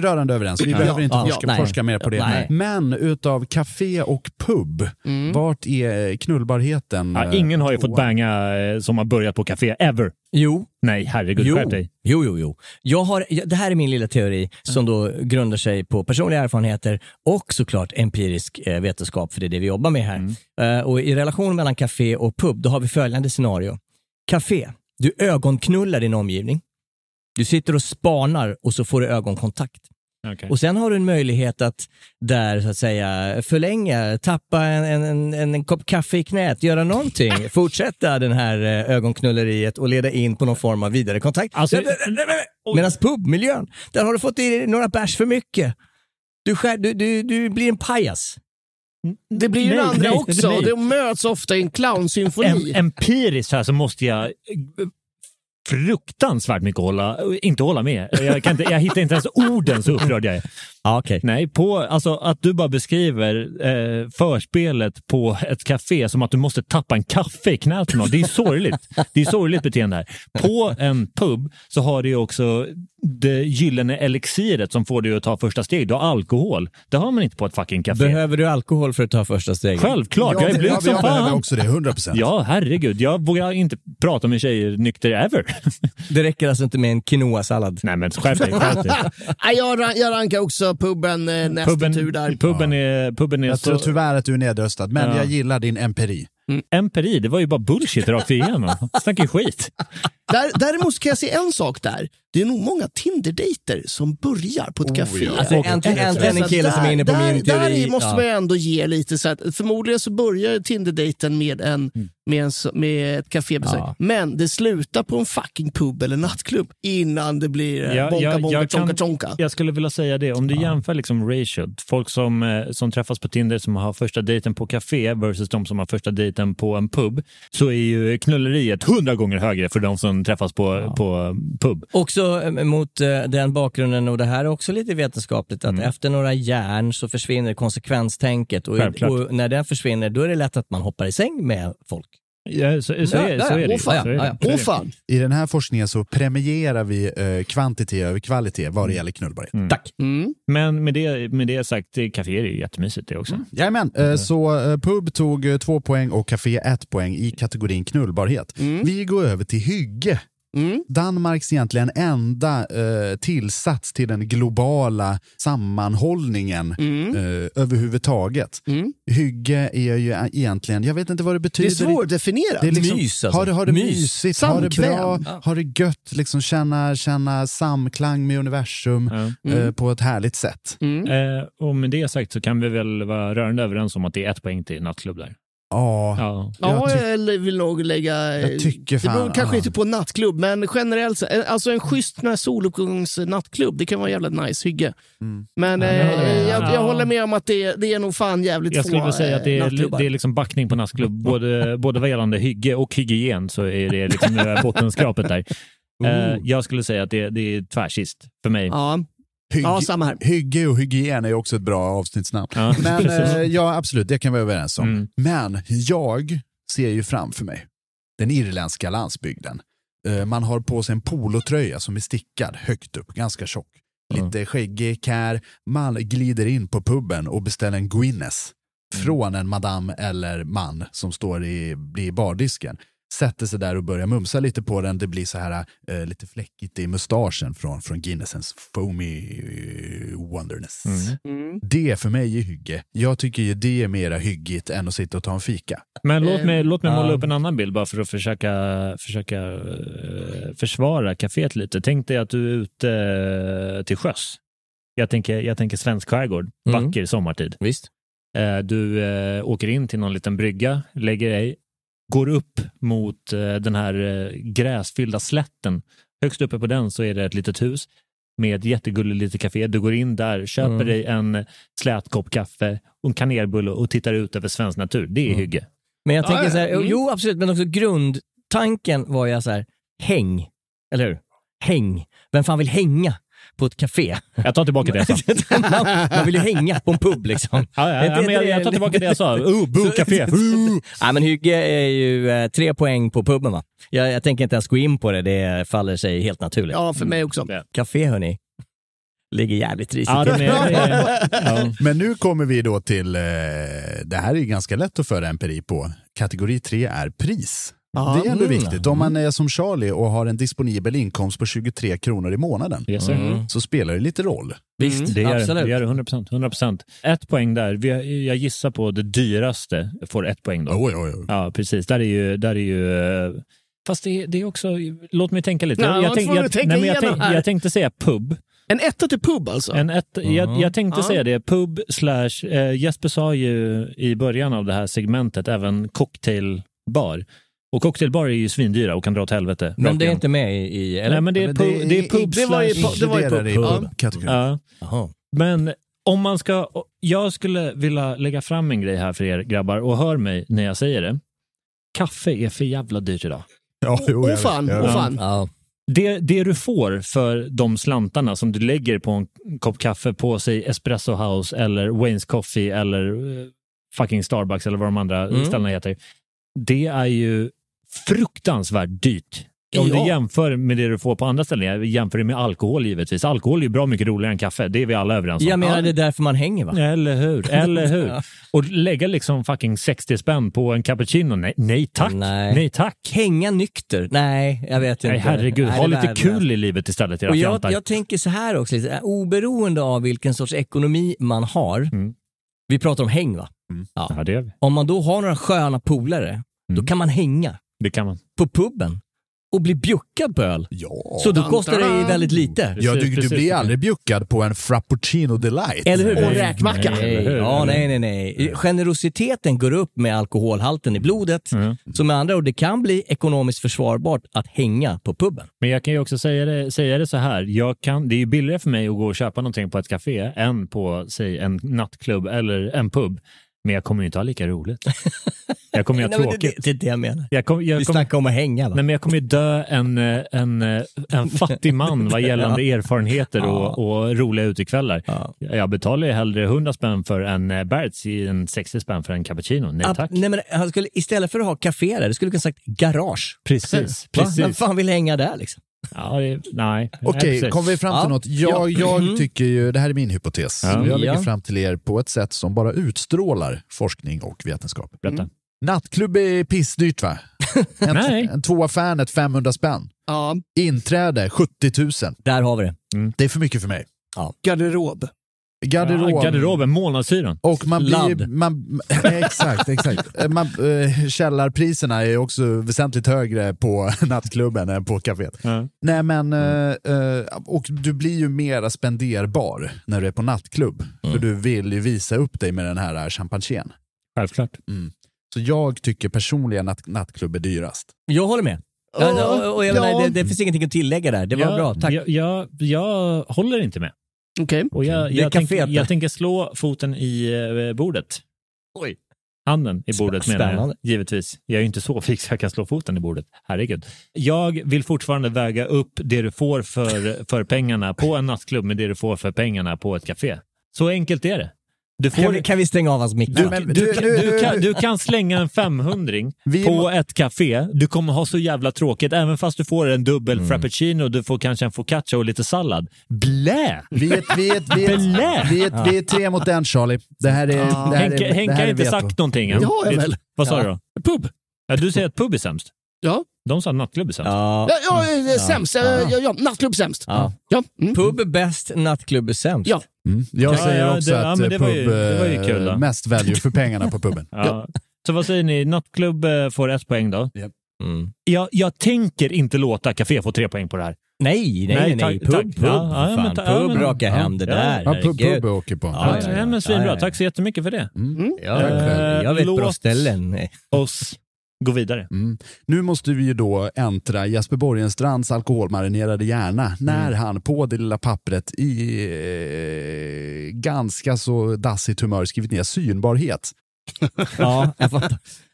rörande överens. Vi Ja. behöver inte Ja, forska, nej. forska mer på det. Nej. Men utav café och pub, Mm. vart är knullbarheten? Ja, eh, ingen har ju fått banga eh, som har börjat på café, ever. Jo. Nej, herregud, Jo. skärp dig. Jo, jo, jo. Jag har, det här är min lilla teori som då grundar sig på personliga erfarenheter och såklart empirisk eh, vetenskap, för det är det vi jobbar med här. Eh, och I relation mellan café och pub, då har vi följande scenario. Café, du ögonknullar din omgivning. Du sitter och spanar och så får du ögonkontakt. Okej. Och sen har du en möjlighet att där så att säga förlänga, tappa en, en, en, en kopp kaffe i knät, göra någonting, <laughs> fortsätta den här eh, ögonknulleriet och leda in på någon form av vidare kontakt. Alltså- Medan pubmiljön, där har du fått i några bärs för mycket. Du, skär, du, du, du blir en pajas. Det blir ju Nej, andra nej, också. nej. De möts ofta i en clownsymfoni. Em, empiriskt här så måste jag fruktansvärt mycket hålla, inte hålla med. Jag, kan inte, jag hittar inte ens orden så upprörd jag är. Ja, okay. Nej, på, alltså att du bara beskriver eh, förspelet på ett café som att du måste tappa en kaffe i knät på någon. Det är sorgligt. Det är sorgligt beteende här. På en pub så har du också det gyllene elixiret som får dig att ta första steg. Du har alkohol. Det har man inte på ett fucking café. Behöver du alkohol för att ta första steget? Självklart, Ja, jag är det- blyg ja, som jag behöver fan. också det, 100%. Ja, herregud. Jag vågar inte prata med tjejer nykter ever. Det räcker alltså inte med en quinoa-sallad? Nej, men skärp dig. <laughs> Jag, jag rankar också puben eh, nästa Puben, tur där. puben är, puben är Jag så... tror tyvärr att du är nedröstad, men Ja. jag gillar din empiri. Empiri, det var ju bara bullshit rakt igenom. Snackar skit. Där, däremot kan jag se en sak där. Det är nog många Tinder-dejter som börjar på ett café. ja. Alltså, äntligen- en kille som är inne på där, min teori. Där måste Ja. man ändå ge lite så att förmodligen så börjar Tinder-dejten med, en, med, en, med ett kafébesök. Ja. Men det slutar på en fucking pub eller nattklubb innan det blir eh, Ja, bonka, jag- bonka, jag kan- tjonka, tjonka. Jag skulle vilja säga det, om du jämför liksom ratio, folk som, eh, som träffas på Tinder som har första dejten på café versus de som har första dejten på en pub, så är ju knulleriet hundra gånger högre för de som träffas på, på pub. Också eh, mot eh, den bakgrunden, och det här är också lite vetenskapligt, att efter några järn så försvinner konsekvenstänket och, och när den försvinner då är det lätt att man hoppar i säng med folk. Ja, så, så, är, så Ja, är det åh fan, ja, ja. I den här forskningen så premierar vi eh, kvantitet över kvalitet vad det gäller knullbarhet. Tack. Mm. Men med det, med det sagt, det- caféer är ju jättemysigt det också. Jajamän, eh, så eh, pub tog eh, två poäng och café ett poäng i kategorin knullbarhet. Vi går över till hygge. Mm. Danmarks egentligen enda eh, tillsats till den globala sammanhållningen Mm. eh, överhuvudtaget. Mm. Hygge är ju egentligen, jag vet inte vad det Det betyder. är svårdefinierat. Det är liksom, Mys, alltså. Har det, har det Mys. mysigt, har det Samkväm. bra, Ja. har det gött, liksom känna, känna samklang med universum Ja. eh, på ett härligt sätt. Mm. Eh, och med det sagt så kan vi väl vara rörande överens om att det är ett poäng till nattklubb där. Ja, Ja. Ja, jag jag vill nog lägga... Jag tycker det beror fan, kanske ja. inte på nattklubb, men generellt eh, alltså en schysst soluppgångsnattklubb, det kan vara jävla nice hygge. Mm. Men Ja, eh, jag jag, jag Ja. håller med om att det, det är nog fan jävligt Jag få skulle vilja säga att det eh, är, nattklubbar. det är liksom backning på nattklubb. Både, både vad gällande hygge och hygien så är det liksom bottenskrapet där. <laughs> Eh, jag skulle säga att det, det är tvärsist för mig. Ja. Hygge, ja, samma här. hygge och hygien är också ett bra avsnittsnamn. Ja, Men <laughs> eh, ja, absolut, det kan vi vara överens om. Mm. Men jag ser ju framför mig den irländska landsbygden. Eh, Man har på sig en polotröja som är stickad högt upp, ganska tjock. Lite skäggig, kär. Man glider in på puben och beställer en Guinness från en madam eller man som står i, i bardisken. Sätter sig där och börjar mumsa lite på den. Det blir så här eh, lite fläckigt i mustaschen från, från Guinnessens foamy wonderness. Mm. Det för mig är hygge. Jag tycker ju det är mera hyggigt än att sitta och ta en fika. Men låt mig, låt mig måla upp en annan bild bara för att försöka, försöka eh, försvara kaféet lite. Tänk dig att du är ute eh, till sjöss. Jag tänker, jag tänker svensk skärgård, Mm. vacker sommartid. Visst. Eh, Du eh, åker in till någon liten brygga, lägger dig, går upp mot eh, den här eh, gräsfyllda slätten. Högst uppe på den så är det ett litet hus med ett jättegulligt litet café. Du går in där, köper Mm. dig en slät kopp kaffe och en kanelbulle och tittar ut över svensk natur. Det är Mm. hygge. Men jag Ja, tänker så här, mm. jo absolut, men också grundtanken var ju så här, häng, eller hur? häng. Vem fan vill hänga på ett café? Jag tar tillbaka det jag sa. <laughs> man, man vill ju hänga på en pub liksom. Ja, ja, ja, men jag, jag tar tillbaka det jag sa. <laughs> Uh, boo, café. Uh. Ja, men Hygge är ju eh, tre poäng på puben va? Jag, jag tänker inte ens gå in på det, det faller sig helt naturligt. Ja, för mig också. Café hörni, ligger jävligt risigt Ja, de <laughs> ja. Men nu kommer vi då till, eh, det här är ju ganska lätt att föra empiri på. Kategori 3 är pris. Ja. Det är ändå Mm. viktigt. Om man är som Charlie och har en disponibel inkomst på 23 kronor i månaden Yes. Mm. så spelar det lite roll. Visst, Det gör det. absolut. Det gör det 100%. 100%. Ett poäng där. Vi, jag gissar på det dyraste får ett poäng då. Oj, oj, oj. Ja, precis. Där är ju... Där är ju eh, fast det, det är också... Låt mig tänka lite. Ja, jag, tänka nej, tänk, tänkte säga pub. En etta till pub alltså? En ett, jag, jag tänkte Ja. säga det. Pub slash... Eh, Jesper sa ju i början av det här segmentet även cocktailbar. Och cocktailbar är ju svindyra och kan dra åt helvete. Men det är igen. inte med i, eller? Nej, men det är, pub, det är- det är pub det var ju det var ju det i pub. Ja. Men om man ska... Jag skulle vilja lägga fram en grej här för er grabbar och hör mig när jag säger det. Kaffe är för jävla dyrt idag. Ja, jo, Åh jag fan, Ja. fan. Ja. Det, det du får för de slantarna som du lägger på en kopp kaffe på sig Espresso House eller Waynes Coffee eller eh, fucking Starbucks eller vad de andra Mm. ställena heter. Det är ju fruktansvärt dyrt. Om Ja. du jämför med det du får på andra ställen, jag jämför det med alkohol givetvis. Alkohol är ju bra mycket roligare än kaffe, det är vi alla överens om. Jag menar det är därför man hänger va? Eller hur? <laughs> Eller hur? Ja. Och lägga liksom fucking 60 spänn på en cappuccino? Nej, nej tack. Nej. Nej tack. Hänga nykter? Nej, jag vet Nej, inte. herregud. Nej, ha lite där- kul i livet istället, era Och jag, jag tänker så här också, lite, oberoende av vilken sorts ekonomi man har. Mm. Vi pratar om häng va? Ja. Ja, det gör vi. Om man då har några sköna polare, då Mm. kan man hänga Det kan man. på puben och bli bjuckad på öl. Ja. Så då kostar det väldigt lite. Ja, du, Precis, du blir precis. aldrig bjuckad på en frappuccino delight. Eller hur? Och räkmacka. Nej, ja, nej, nej, nej. Generositeten går upp med alkoholhalten i blodet. Mm. Så med andra ord, det kan bli ekonomiskt försvarbart att hänga på puben. Men jag kan ju också säga det, säga det så här. Jag kan, det är ju billigare för mig att gå och köpa någonting på ett café än på säg, en nattklubb eller en pub. Men jag kommer ju inte ha lika roligt. Jag kommer ju ha <laughs> Nej, men det, tråkigt. det, är det jag menar. Jag kom, jag Vi kom, snackar om att hänga va? nej, men jag kommer ju dö en, eh, en, eh, en fattig man vad gällande <laughs> erfarenheter och, och roliga utekvällar. Ja. Jag betalar ju hellre 100 spänn för en eh, Berts än 60 spänn för en cappuccino. Nej tack. nej, men han skulle, istället för att ha café där, det skulle kunna sagt garage. Precis, Va? precis. Vem fan vill hänga där liksom? Ja, det, nej. Okej, precis. kom vi fram till Ja. något? Jag, jag Mm. tycker ju, det här är min hypotes, Ja. jag lägger Ja. fram till er på ett sätt som bara utstrålar forskning och vetenskap. Berätta. Nattklubb är pissdyrt va? <laughs> En, Nej. en tvåa fanet 500 spänn. Ja, Inträde 70 000. Där har vi det. Det är för mycket för mig. garderob. Garderob. Ja, garderoben, månadshyran. Och man blir man, exakt, exakt. Man, eh, källarpriserna är också väsentligt högre på nattklubben än på kaféet. Ja. Nej men, eh, eh, och du blir ju mera spenderbar när du är på nattklubb. För du vill ju visa upp dig med den här champagnen. Självklart. Så jag tycker personligen att nattklubb är dyrast. Jag håller med. Ja, och, och jag ja. menar, det, det finns ingenting att tillägga där. Det var jag, bra, tack. Jag, jag, jag håller inte med. Okej. Och jag, jag, jag tänker slå foten i eh, bordet. Oj. Handen i bordet menar jag, givetvis. Jag är ju inte så fix jag kan slå foten i bordet. Herregud. Jag vill fortfarande väga upp det du får för, för pengarna på en nattklubb med det du får för pengarna på ett café. Så enkelt är det. Du, får, Kan vi, kan vi stänga av hans mick? du, Ja, du, du- kan, du, kan, du kan slänga en 500 Vi på må- ett café. Du kommer ha så jävla tråkigt även fast du får en dubbel Mm. frappuccino och du får kanske en focaccia och lite sallad. Blä! Vi är, vi är, vi Blä! är, vi är, vi är tre mot en Charlie. Det här är, det här Henke, är, Henke det här har inte veto. sagt någonting än. Jag väl. Vad sa du då? Pub. Ja, du säger att pub är sämst. Ja. De sa att nattklubb är sämst. Ja. Ja, ja, sämst. Ja, ja, nattklubb sämst. Ja. Ja. Mm. Pub bäst, nattklubb är sämst. Ja. Mm. Jag Ja, säger ja, också det- ja, att eh, det var ju- pub det var ju eh, kul då. mest value för pengarna på puben. <laughs> Ja. Så vad säger ni? Nattklubb eh, får ett poäng då. Mm. Jag, jag tänker inte låta Café få tre poäng på det här. Nej, nej, nej. Nej, Pub, pub. Ja, ja, ta- ja, pub men- raka ja. hem det Ja. där. Ja, pub, pub åker på. Ja, Ja, ja, men svinbra. ja, ja. Tack så jättemycket för det. Mm. Ja, Eh, jag vet bra låt- ställen. <laughs> Oss gå vidare. Mm. Nu måste vi ju då äntra Jesper Borgenstrands alkoholmarinerade hjärna när han på det lilla pappret i eh, ganska så dassigt humör skrivit ner synbarhet. Ja, jag fattar. <laughs>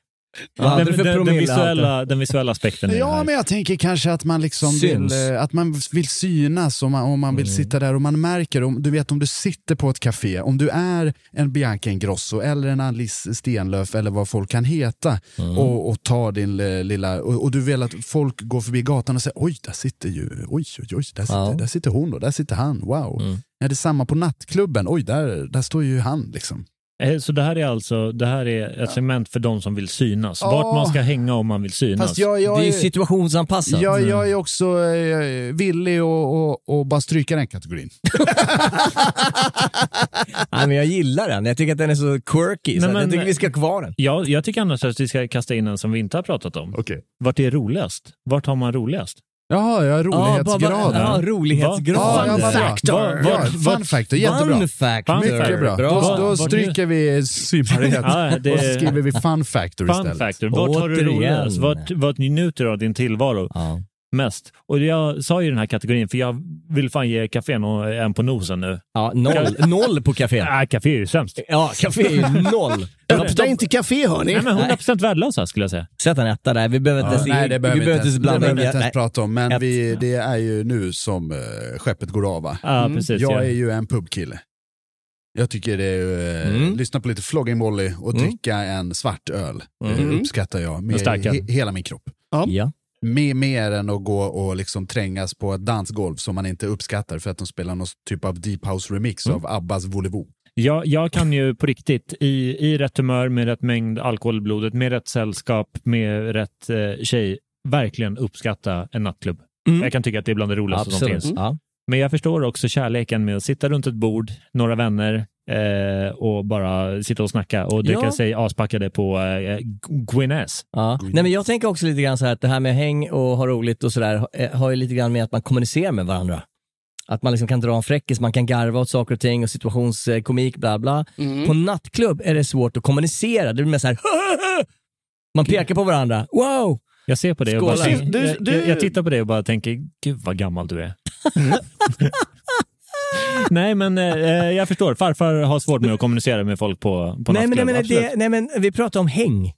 Hade den, den, den, visuella, den visuella aspekten. Ja, men jag tänker kanske att man liksom vill, Syns. eh, att man vill synas och man, och man vill sitta där och man märker, om, du vet om du sitter på ett café, om du är en Bianca Ingrosso eller en Alice Stenlöf eller vad folk kan heta och, och tar din lilla, och, och du vill att folk går förbi gatan och säger oj, där sitter ju, oj, oj, oj, där sitter, Ja. där sitter hon och där sitter han, wow. Är det samma på nattklubben? Oj, där, där står ju han liksom. Eh, Så det här är alltså det här är ett segment för de som vill synas. Ja. Vart man ska hänga om man vill synas. Fast jag, jag Det är ju situationsanpassat. Jag, jag är också eh, villig att bara stryka den kategorin. <laughs> Nej, men jag gillar den. Jag tycker att den är så quirky, så men- jag tycker vi ska ha kvar den. Jag, jag tycker annars att vi ska kasta in en som vi inte har pratat om. Okej. Vart är roligast? Vart har man roligast? Jaha, ja, rolighetsgraden. Ja, rolighetsgrad. Ja, ja, vad bra. factor. Var- Fun factor, jättebra. Fun factor. Mycket bra. bra. Då, då stryker vi synbarhet Ja, det- och skriver vi fun factor Fun istället. factor. Vart har du roligast? Vart, vart njuter du av din tillvaro Ja. Mest? Och jag sa ju den här kategorin för jag vill fan ge och- en på nosen nu. Ja, noll, noll på café. <laughs> Nej, café är ju sämst. Ja, café är ju noll. <laughs> Öppna inte café hörni. Nej, men 100% värdelösa skulle jag säga. Sätt en etta där. Vi behöver inte Ja, ens, nej, det behöver vi inte ens, det blanda behöver vi in. inte ens prata om, men vi, det är ju nu som uh, skeppet går av. va? Ja, precis. Jag ja. är ju en pubkille. Jag tycker det är, uh, Mm. lyssna på lite flogging molly och Mm. dricka en svart öl. Det Mm. uppskattar jag med he, hela min kropp. Ja. Mer, mer än att gå och liksom trängas på ett dansgolv som man inte uppskattar för att de spelar någon typ av deep house remix Mm. av Abbas Volevo. Jag, jag kan ju på riktigt, i, i rätt humör, med rätt mängd alkohol i blodet, med rätt sällskap, med rätt eh, tjej, verkligen uppskatta en nattklubb. Mm. Jag kan tycka att det är bland det roligaste som Absolut. finns. Ja. Men jag förstår också kärleken med att sitta runt ett bord, några vänner eh, och bara sitta och snacka och dricka Ja. sig aspackade på eh, Guinness. Ja. Nej, men jag tänker också lite grann så här att det här med häng och ha roligt och sådär eh, har ju lite grann med att man kommunicerar med varandra. Att man liksom kan dra en fräckis, man kan garva åt saker och ting och situationskomik, bla bla. På nattklubb är det svårt att kommunicera. Det blir mer så här <laughs> man pekar på varandra. Wow! Jag ser på det och bara Du- du- jag, jag tittar på det och bara tänker, gud vad gammal du är. <laughs> <laughs> Nej men eh, jag förstår, farfar har svårt med att kommunicera med folk på, på nej, men, nej, nattklubb, men, absolut. det, nej men vi pratar om häng.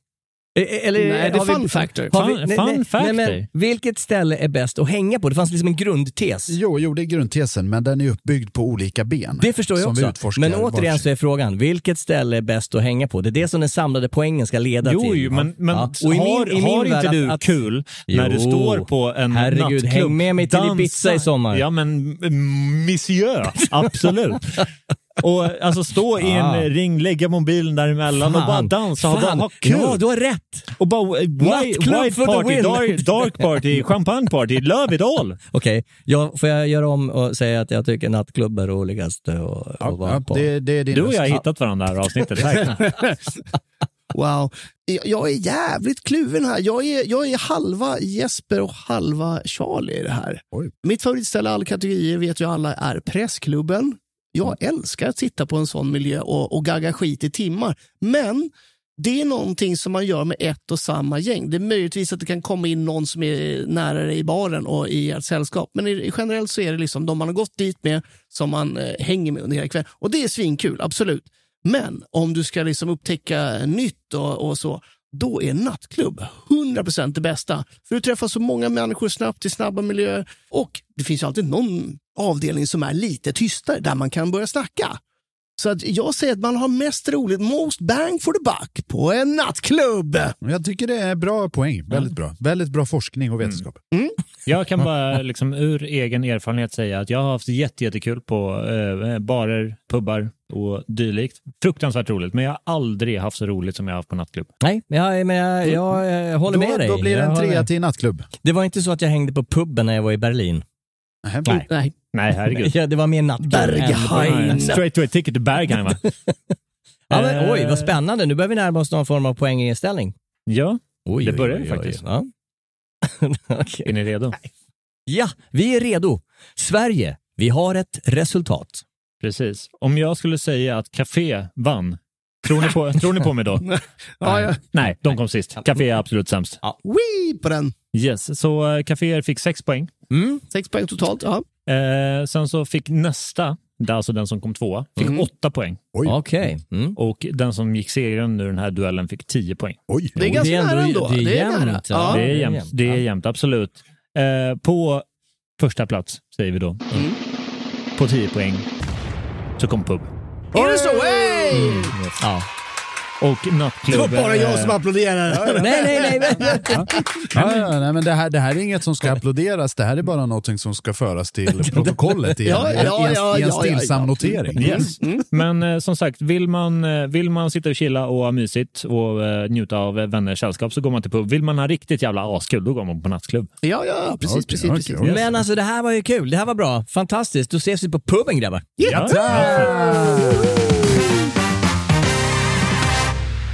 Eh, Eller, Nej, det är har vi- fun factor. har vi- Fun- nej, fun nej, factor. Nej, men, vilket ställe är bäst att hänga på? Det fanns liksom en grundtes. Jo, jo, det är grundtesen, men den är uppbyggd på olika ben. Det förstår jag också. Men återigen varsin. så är frågan, vilket ställe är bäst att hänga på? Det är det som den samlade poängen ska leda Jo, till. jo, men, men Ja. Och i min- har, i min har värld inte du att- kul när du står på en Herregud, nattklubb? häng med mig till dansa? Ibiza i sommar. Ja, men monsieur, <laughs> absolut. Och alltså stå i en Ah. ring, lägga mobilen däremellan och bara Fan, dansa och bara fan. ha kul. Ja, du har rätt. Och bara eh, white, white party, dark, dark party, champagne party, love it all. Okej, jag, får jag göra om och säga att jag tycker nattklubb är roligast och, och Ja, vara ja, på? det, det är din Du och jag har hittat varandra det här avsnittet. <laughs> Wow. Jag- Jag är jävligt kluven här. Jag är, jag är halva Jesper och halva Charlie i det här. Oj. Mitt favoritställe i alla kategorier vet ju alla är Pressklubben. Jag älskar att sitta på en sån miljö och, och gagga skit i timmar. Men det är någonting som man gör med ett och samma gäng. Det är möjligtvis att det kan komma in någon som är nära dig i baren och i ert sällskap. Men i, generellt så är det liksom de man har gått dit med som man eh, hänger med under hela kvällen. Och det är svinkul, absolut. Men om du ska liksom upptäcka nytt och, och så, då är nattklubb 100% det bästa. För du träffar så många människor snabbt i snabba miljöer och det finns alltid någon avdelning som är lite tystare där man kan börja snacka. Så att jag säger att man har mest roligt, most bang for the buck på en nattklubb. Jag tycker det är bra poäng. Väldigt bra. Väldigt bra forskning och vetenskap. Jag kan bara liksom, ur egen erfarenhet säga att jag har haft jätte, jättekul på eh, barer, pubbar och dylikt. Fruktansvärt roligt, men jag har aldrig haft så roligt som jag har haft på nattklubb. Nej, men jag, men jag, jag, eh, håller Då, med dig. då blir det Jag en trea till nattklubb. Det var inte så att jag hängde på puben när jag var i Berlin. Nej, Nej. Nej herregud. <laughs> Ja, det var mer nattklubb. Berghain. Straight to a ticket to Berghain va? <laughs> Ja, men, Eh, oj, vad spännande. Nu börjar vi närma oss någon form av poänginställning. Ja, Oj, Det börjar oj, oj, faktiskt. Ja. <laughs> Okej. är ni redo? ja, vi är redo. Sverige, vi har ett resultat. Precis. Om jag skulle säga att Café vann, tror ni på, tror ni på mig då? Ja, ja. Nej, de kom sist. Café är absolut sämst. Wee på den. Yes, så eh, Caféer fick sex poäng. Mm. Sex poäng totalt. Ja. Eh, sen så fick nästa det är alltså den som kom tvåa, fick Mm. åtta poäng. Okej. Mm. Och den som gick segraren i den här duellen fick tio poäng. Oj. Det är ganska ändå- nära ändå. Det är Det är jämnt. ja. Det är Det är jämnt, det är jämnt absolut. Eh, på första plats, säger vi då, Mm. på 10 poäng, så kom pub. Är det så? Hey! Ja. Och Det nattklubb. var bara jag som applåderade. Nej, nej, nej. men- Ja, ja, nej, men det, här, det här är inget som ska applåderas, det här är bara något som ska föras till protokollet i en, Ja, ja, ja, i ja, en ja, stillsam ja. notering. Yes. Men eh, som sagt, vill man, eh, vill man sitta och chilla och ha mysigt och eh, njuta av eh, vänners sällskap så går man till pub. Vill man ha riktigt jävla askul, då går man på nattklubb. Ja, ja, precis, Okej, precis, okej, precis. okej. Men alltså det här var ju kul. Det här var bra. Fantastiskt. Då ses vi på puben grabbar. Ja.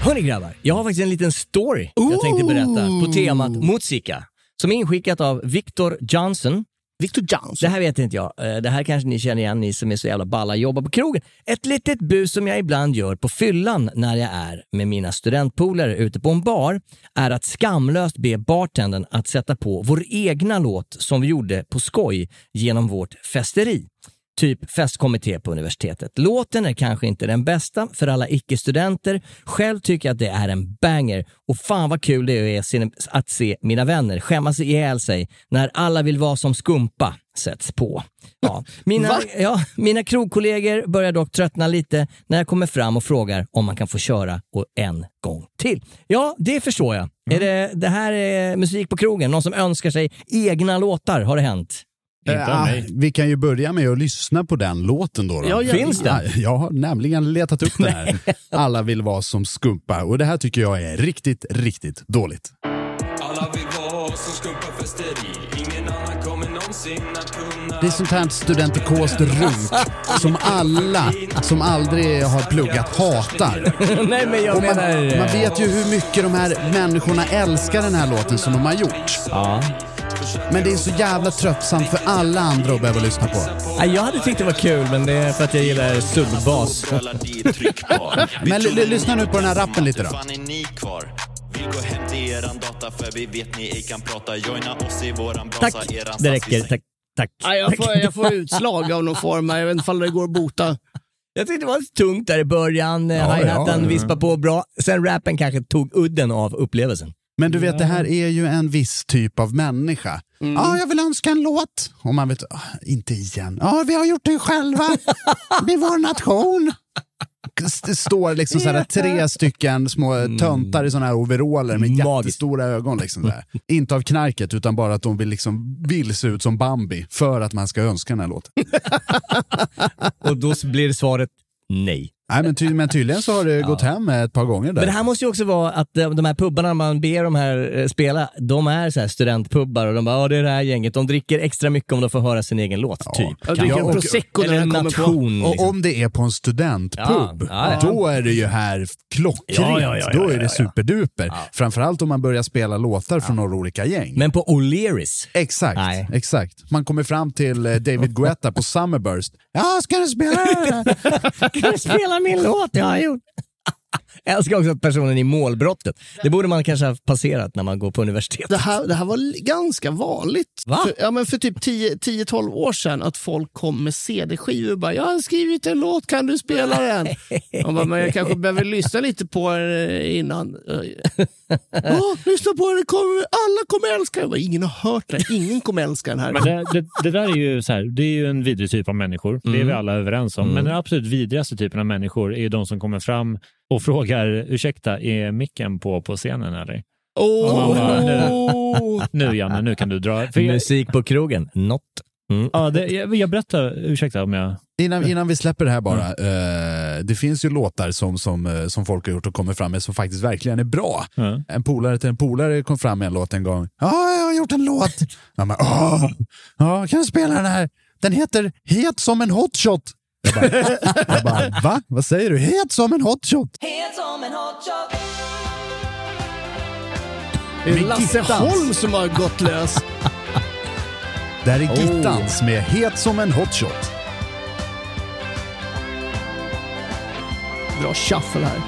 Hörni grabbar, jag har faktiskt en liten story jag tänkte berätta på temat musika. Som är inskickat av Victor Johnson. Victor Johnson. Det här vet inte jag. Eh, Det här kanske ni känner igen, ni som är så jävla balla jobbar på krogen. Ett litet bus som jag ibland gör på fyllan när jag är med mina studentpolare ute på en bar är att skamlöst be bartendern att sätta på vår egna låt som vi gjorde på skoj genom vårt festeri. Typ festkommitté på universitetet. Låten är kanske inte den bästa för alla icke-studenter. Själv tycker jag att det är en banger och fan vad kul det är att se- mina vänner skämmas ihjäl sig när alla vill vara som skumpa sätts på. Ja. <laughs> Mina, Va? ja, mina krogkollegor börjar dock tröttna lite när jag kommer fram och frågar om man kan få köra och en gång till. Ja, det förstår jag. Är det, det här är musik på krogen, någon som önskar sig egna låtar, har det hänt? Inte av Ja, mig. vi kan ju börja med att lyssna på den låten då. då. Ja, ja. Finns det? Ja, jag har nämligen letat upp den här. <laughs> Alla vill vara som Skumpa och det här tycker jag är riktigt, riktigt dåligt. Alla vill vara som skumpa festeri Ingen annan kommer någonsin att kunna Det är sånt här studentikost runk <laughs> som alla som aldrig har pluggat hatar. Nej, men jag Och man, menar... man vet ju hur mycket de här människorna älskar den här låten som de har gjort. Ja. Men det är så jävla tröttsamt för alla andra att behöva lyssna på. Ja, Jag hade tyckt det var kul, men det är för att jag gillar subbas. <laughs> Men l- l- lyssna nu på den här rappen lite då. fan är ni kvar? Vill gå hem till eran data för vi vet ni ej kan prata. Joina oss i våran brasa. Tack, eran det räcker. Tack. Tack. Ja, jag, får, jag får utslag av någon form. Jag vet inte om det går att bota. Jag tyckte det var tungt där i början, ja, Ja, hi-haten ja. vispade på bra. Sen rappen kanske tog udden av upplevelsen. Men du vet, det här är ju en viss typ av människa. Ja, jag vill önska en låt. Och man vet, ah, inte igen. Ja, vi har gjort det själva. <laughs> Med vår nation. Det står liksom så här, tre stycken små töntar i såna här overaller med Magiskt. jättestora ögon. Liksom där. Inte av knarket, utan bara att de vill, liksom, vill se ut som Bambi för att man ska önska den här låten. <laughs> Och då blir svaret nej. Nej, men, ty men tydligen så har det <laughs> gått hem ett par gånger där. Men det här måste ju också vara att de de här pubbarna man ber de här eh, spela, de är så här studentpubbar och de bara, ja det är det här gänget. De dricker extra mycket om de får höra sin egen låt, typ. Jag dricker Ja, en och- prosecco när Eller en den kommer på. nation. Och Liksom. om det är på en studentpub, Ja, ja, ja. då är det ju här klockrent. Ja, ja, ja, ja, då är ja, det ja. superduper. Framförallt om man börjar spela låtar från några olika gäng. Men på O'Learys, Exakt, Nej. exakt. Man kommer fram till eh, David Guetta på Summerburst. Ja, ska du spela <laughs> kan du spela spela min låt jag har gjort? <laughs> Jag älskar också personen i målbrottet. Det borde man kanske ha passerat när man går på universitetet. Det här, det här var ganska vanligt. Va? För, ja, men för typ 10 10-12 år sedan att folk kom med CD-skivor och bara “Jag har skrivit en låt, kan du spela den?” <laughs> Man bara, men jag kanske behöver lyssna lite på den eh, innan. <laughs> Ja, lyssna på den, det kommer, alla kommer älska den. Bara, Ingen har hört den, ingen kommer älska den här. Men det, det, det där är ju så här, det är ju en vidrig typ av människor. Det är vi alla överens om. Men den absolut vidrigaste typen av människor är ju de som kommer fram och frågar ursäkta, är micken på på scenen eller? Man bara, Nu Janne, nu kan du dra. För jag, Musik på krogen, not. Mm. ja, det, jag, jag berättar, ursäkta om jag... Innan, innan vi släpper det här bara. eh, det finns ju låtar som, som, eh, som folk har gjort och kommer fram med som faktiskt verkligen är bra. Ja. En polare till en polare kom fram med en låt en gång. Ja, jag har gjort en låt. <laughs> Jag bara, Åh, ja, kan du spela den här? Den heter Het som en hotshot. Jag bara, jag bara, va? Vad säger du? Het som en hotshot. Det är Lasse. Holm som har gått lös. <laughs> Det här är Gittans med Het som en hotshot. Bra shuffle här.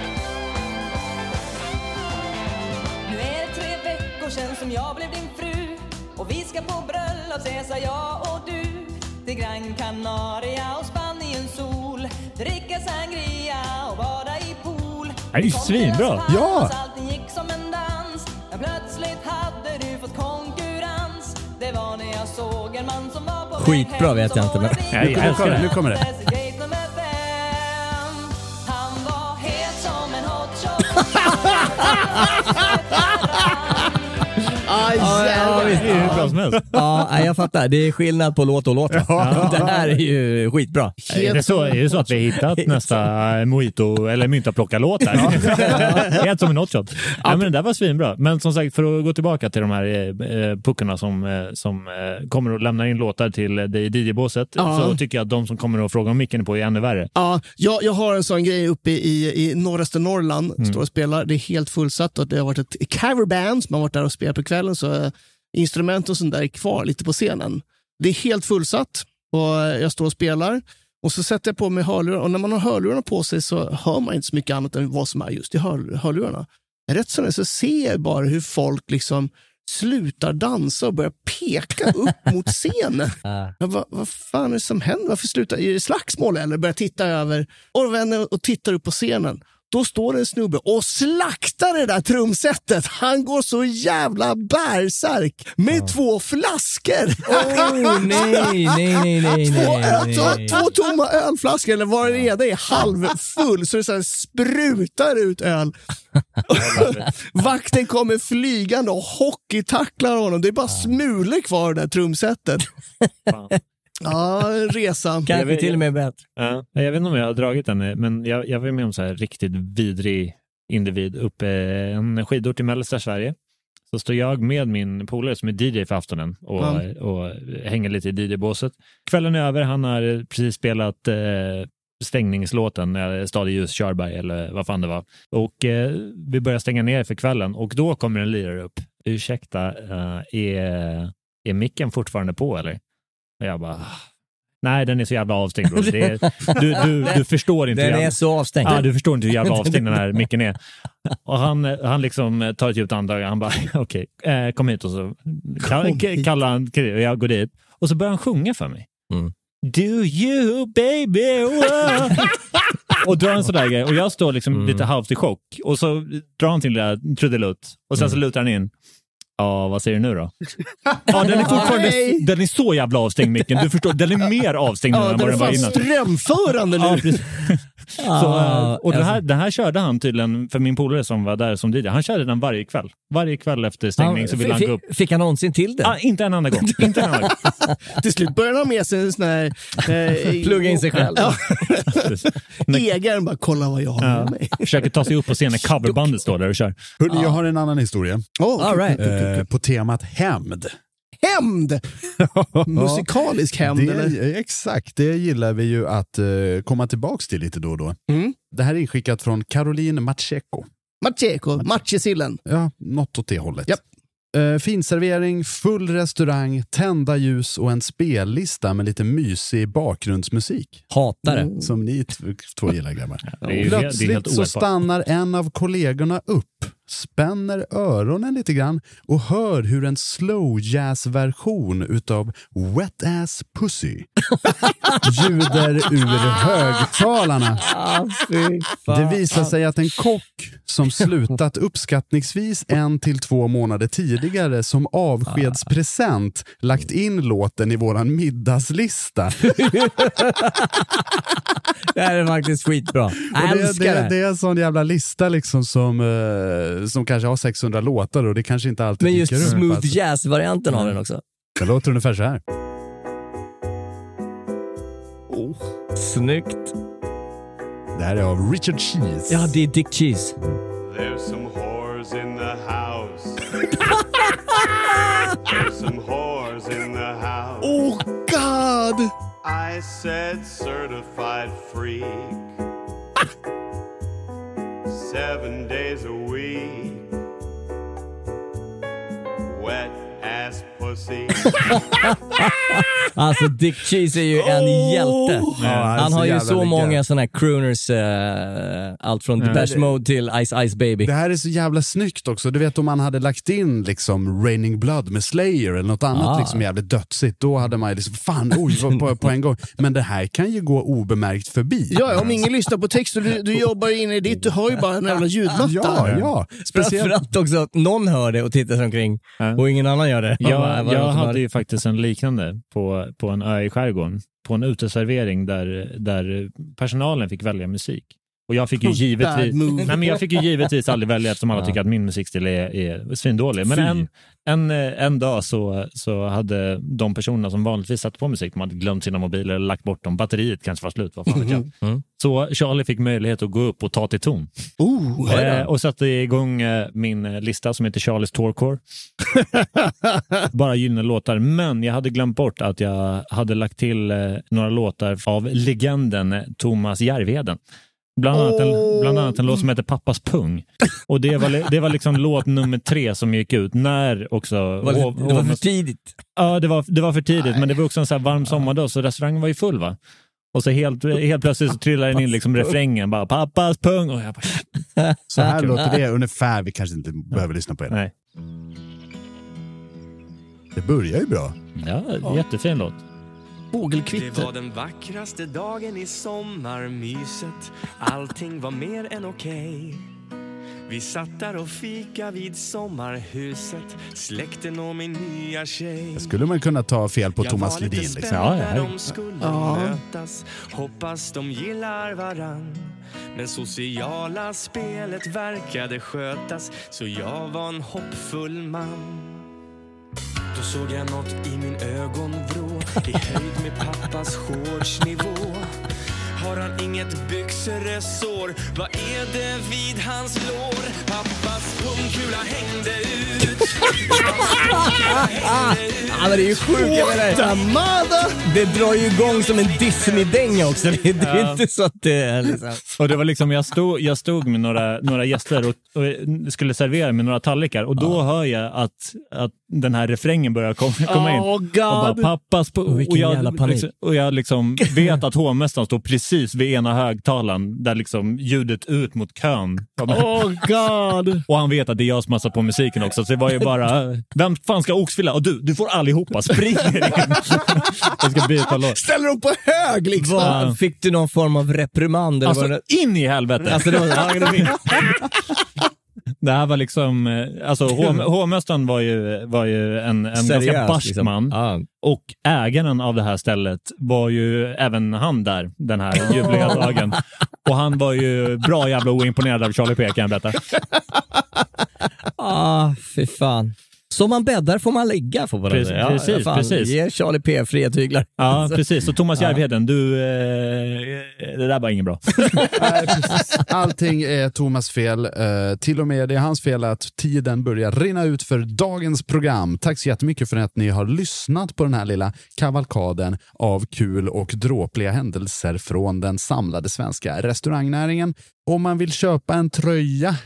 Nu är det tre veckor sedan som jag blev din fru Och vi ska på bröllopsresa jag och du Till Gran Canaria en man som var på Skitbra vet jag inte men... Jag, jag älskar det. Nu kommer det. <laughs> <laughs> Ja, ja, visst. Det är hur bra som helst. Ja, nej, jag fattar. Det är skillnad på låt och låt. va? Det här är ju skitbra. Är det, så, är det så att vi har hittat nästa mojito eller mynta-plocka-låt här? Helt som en hotshot. Ja, men det där var svinbra. Men som sagt, för att gå tillbaka till de här eh, puckarna som, eh, som eh, kommer att lämna in låtar till dig i DJ-båset Ja. så tycker jag att de som kommer att fråga om micken på är ännu värre. Ja, jag, jag har en sån grej uppe i, i norraste Norrland, Mm. står och spelar. Det är helt fullsatt och det har varit ett coverband som har varit där och spelat på kvällen, så eh, instrument och sånt där är kvar lite på scenen. Det är helt fullsatt och jag står och spelar och så sätter jag på mig hörlurar och när man har hörlurarna på sig så hör man inte så mycket annat än vad som är just i hör, hörlurarna. Rätt som det är så ser jag bara hur folk liksom slutar dansa och börjar peka upp <laughs> mot scenen. Ja, vad, vad fan är det som händer? Varför slutar Är det slagsmål eller? Börjar titta över och vänder och tittar upp på scenen. Då står det en snubbe och slaktar det där trumsetet. Han går så jävla bärsärk med två flaskor. Oh, nej, nej, nej, <laughs> nej, Två, öl, nej. två tomma ölflaskor, eller vad det är, det är halvfull, så det så sprutar ut öl. <laughs> Vakten kommer flygande och hockeytacklar honom. Det är bara smulor kvar i det där trumsetet. <laughs> Ja, en resa. Kanske till och med bättre. Ja. Jag vet inte om jag har dragit den, men jag, jag var med om så här riktigt vidrig individ uppe en skidort i mellersta Sverige. Så står jag med min polare som är DJ för aftonen och, Ja. och hänger lite i DJ-båset. Kvällen är över, han har precis spelat eh, stängningslåten, eh, Stad i ljus, Körberg eller vad fan det var. Och eh, vi börjar stänga ner för kvällen och då kommer en lirare upp. Ursäkta, eh, är, är micken fortfarande på eller? Och jag bara, "Ah, nej den är så jävla avstängd bror. Det är, <laughs> du, du, du förstår inte. Den jävla- är så avstängd. Ja, du förstår inte hur jävla <laughs> avstängd den här micken är. Och han, han liksom tar ett djupt andetag och han bara, <laughs> okej, eh, kom hit och så kallar han och jag går dit. Och så börjar han sjunga för mig. Mm. Do you baby wow. Och drar en sån där grej och jag står liksom Mm. lite halvt i chock och så drar han till lilla trudelutt och sen så Mm. lutar han in. Ja, vad säger du nu då? <laughs> Ja, den är fortfarande, den är så jävla avstängd micken. Du förstår, den är mer avstängd nu Ja, än den vad är den var innan. strömförande Ja, nu. precis. <laughs> Så, eh, Ah, och det här, det här körde han tydligen för min polare som var där som DJ. Han körde den varje kväll. Varje kväll efter stängning så ville han gå upp. Fick, han någonsin till det? Ah, inte en enda gång. <laughs> Inte en enda gång. Till slut börjar han ha med sig en sån här... Eh, Plugga in sig själv. Ja. Ägaren bara, kolla vad jag har med Ja. mig. Försöker ta sig upp på scenen. Coverbandet står där och kör. Hörrni, jag har en annan historia. Oh, All right. Eh, på temat hämnd. Hämnd! <laughs> Musikalisk hämnd, det, eller? Exakt, det gillar vi ju att eh, komma tillbaks till lite då och då. Mm. Det här är inskickat från Caroline Macheko. Macheko, matjesillen. Ja, något åt det hållet. Japp. Eh, finservering, full restaurang, tända ljus och en spellista med lite mysig bakgrundsmusik. Hatar det. Som ni två gillar grabbar. Plötsligt så stannar en av kollegorna upp, spänner öronen lite grann och hör hur en slow jazz version utav Wet Ass Pussy <laughs> ljuder ur högtalarna. Det visar sig att en kock som slutat uppskattningsvis en till två månader tidigare som avskedspresent lagt in låten i våran middagslista. <laughs> Det här är faktiskt skitbra. Jag det, älskar det, det. det är en sån jävla lista liksom som, eh, som kanske har 600 låtar och det kanske inte alltid Men just dyker smooth alltså. jazz-varianten av den också. Det låter ungefär så här. Snyggt. Det här är av Richard Cheese. Ja, det är Dick Cheese. There's some whores in the house. <laughs> There's some whores in the house. Oh God! I said certified freak. <laughs> Seven days a week. Wet ass pussy. <laughs> Alltså Dick Cheese är ju en hjälte. Ja, han har ju så legend. många sådana här crooners, eh, allt från Ja. Depeche Mode till Ice Ice Baby. Det här är så jävla snyggt också. Du vet om man hade lagt in liksom Raining Blood med Slayer eller något annat Ah. liksom jävligt dödsigt, då hade man ju liksom, fan, oj, på, på en gång. Men det här kan ju gå obemärkt förbi. Ja, om ingen lyssnar på text och du, du jobbar in i ditt, du hör ju bara en jävla ljudmatta. Ja, ja. Speciellt. Framförallt också att någon hör det och tittar sig omkring och ingen annan gör det. Jag, Vad är det jag hade det? ju faktiskt en liknande på, på en ö i skärgården. På en uteservering där, där personalen fick välja musik. Och jag fick ju givetvis, nej, men jag fick ju givetvis aldrig välja eftersom alla Ja. tycker att min musikstil är, är svindålig. Men en, en, eh, en dag så, så hade de personerna som vanligtvis satte på musik, de hade glömt sina mobiler eller lagt bort dem. Batteriet kanske var slut, vad fan vet jag. Mm. Så Charlie fick möjlighet att gå upp och ta till ton. Oh, Eh, och satte igång eh, min eh, lista som heter Charlies Tourcore. <laughs> Bara gyllene låtar. Men jag hade glömt bort att jag hade lagt till eh, några låtar av legenden eh, Thomas Järvheden. Bland annat, en, bland annat en låt som heter Pappas pung. Och det var, det var liksom låt nummer tre som gick ut när också... Var det, hov- det var för tidigt. Ja, det var, det var för tidigt, men det var också en så här varm sommardag så restaurangen var ju full va. Och så helt, helt plötsligt så trillade den in liksom refrängen bara pappas pung och jag bara <laughs> Så här låter det ungefär, vi kanske inte behöver lyssna på det. nej. Det börjar ju bra. Ja, jättefin låt. Det Fågelkvitter. var den vackraste dagen i sommarmyset Allting var mer än okej Vi satt där och fika vid sommarhuset Släkten och min nya tjej Skulle man kunna ta fel på Jag Thomas var lite Ledin? spänd Liksom. när de skulle Ja. mötas Hoppas de gillar varann Men sociala spelet verkade skötas Så jag var en hoppfull man då såg jag något i min ögonvrå i höjd med pappas shortsnivå. Har han inget byxresår? Vad är det vid hans lår? Pappas pungkula hängde ut. Ja, men det är ju sjukt. jag menar! Det drar ju igång som en Disney-dänga också. Det, det är Ja. inte så att det är liksom... Och det var liksom, jag stod, jag stod med några, några gäster och, och skulle servera med några tallrikar och då hör jag att, att den här refrängen börjar komma, komma in. Oh Och bara god! pappas på, Och vilken och, jävla jag, panik. liksom, och jag liksom vet att hovmästaren står precis vid ena högtalaren där liksom ljudet ut mot kön. Oh god! Och han vet att det är jag som har satt på musiken också, så det var ju bara, vem fan ska ha oxfila? Och du, du får allihopa, springer in. <laughs> Jag ska byta låt. Ställer dem på hög liksom. Vad, fick du någon form av reprimand? Eller var Alltså, det... in i helvete! Alltså, det var, ja, det här var liksom, alltså hovmästaren var ju, var ju en, en ganska Seriös, barsk liksom. man. Ja. Och ägaren av det här stället var ju även han där den här ljuvliga dagen. Och han var ju bra jävla oimponerad av Charlie P kan jag berätta. <laughs> Ah, fy fan. Som man bäddar får man lägga får man Precis, säga. precis, fan, precis. Ge Charlie P fria tyglar. Ja, <laughs> precis. Så Thomas Ja. Järvheden, du, eh, det där var inget bra. <laughs> Nej. Allting är Thomas fel. Eh, till och med det är hans fel att tiden börjar rinna ut för dagens program. Tack så jättemycket för att ni har lyssnat på den här lilla kavalkaden av kul och dråpliga händelser från den samlade svenska restaurangnäringen. Om man vill köpa en tröja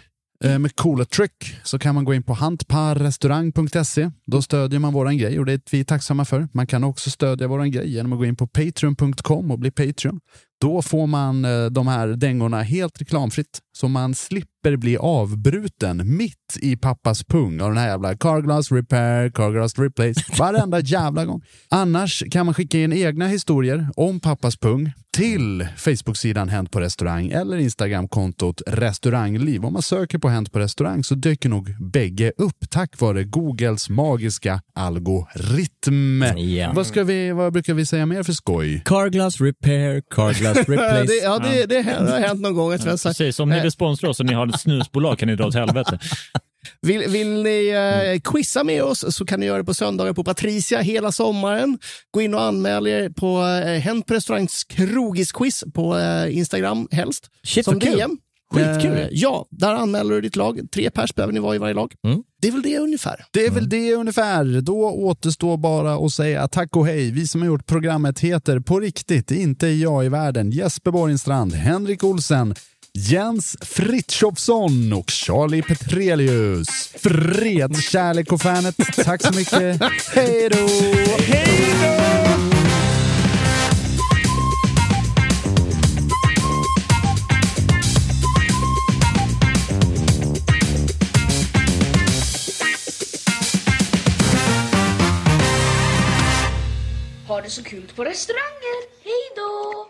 Eh, med coola trick så kan man gå in på hantparrestaurang.se. Då stödjer man våran grej och det är vi tacksamma för. Man kan också stödja våran grej genom att gå in på patreon.com och bli Patreon. Då får man eh, de här dängorna helt reklamfritt så man slipper bli avbruten mitt i pappas pung av den här jävla Carglass repair, Carglass replace <laughs> varenda jävla gång. Annars kan man skicka in egna historier om pappas pung till Facebook-sidan Hänt på restaurang eller Instagram-kontot restaurangliv. Om man söker på Hänt på restaurang så dyker nog bägge upp tack vare Googles magiska algoritm. Ja. Vad, ska vi, vad brukar vi säga mer för skoj? Carglass repair, Carglass <laughs> replace. det, ja, det, det, det har hänt någon gång att vi har sagt. Precis, om ni vill sponsra oss och ni har ett snusbolag kan ni dra åt helvete. Vill, vill ni eh, quizza med oss så kan ni göra det på söndagar på Patricia hela sommaren. Gå in och anmäl er på eh, Hänt på restaurangs krogisquiz på eh, Instagram helst. Shit, som kul. DM. Skitkul. Eh, ja, där anmäler du ditt lag. Tre pers behöver ni vara i varje lag. Mm. Det är väl det ungefär. Det är väl det ungefär. Då återstår bara att säga tack och hej. Vi som har gjort programmet heter på riktigt, inte jag i världen, Jesper Borgenstrand, Henrik Olsen, Jens Fritjofsson och Charlie Petrelius. Fred, kärlek och fanet. Tack så mycket. <laughs> Hej då! Hej då! Ha det så kul på restauranger. Hej då!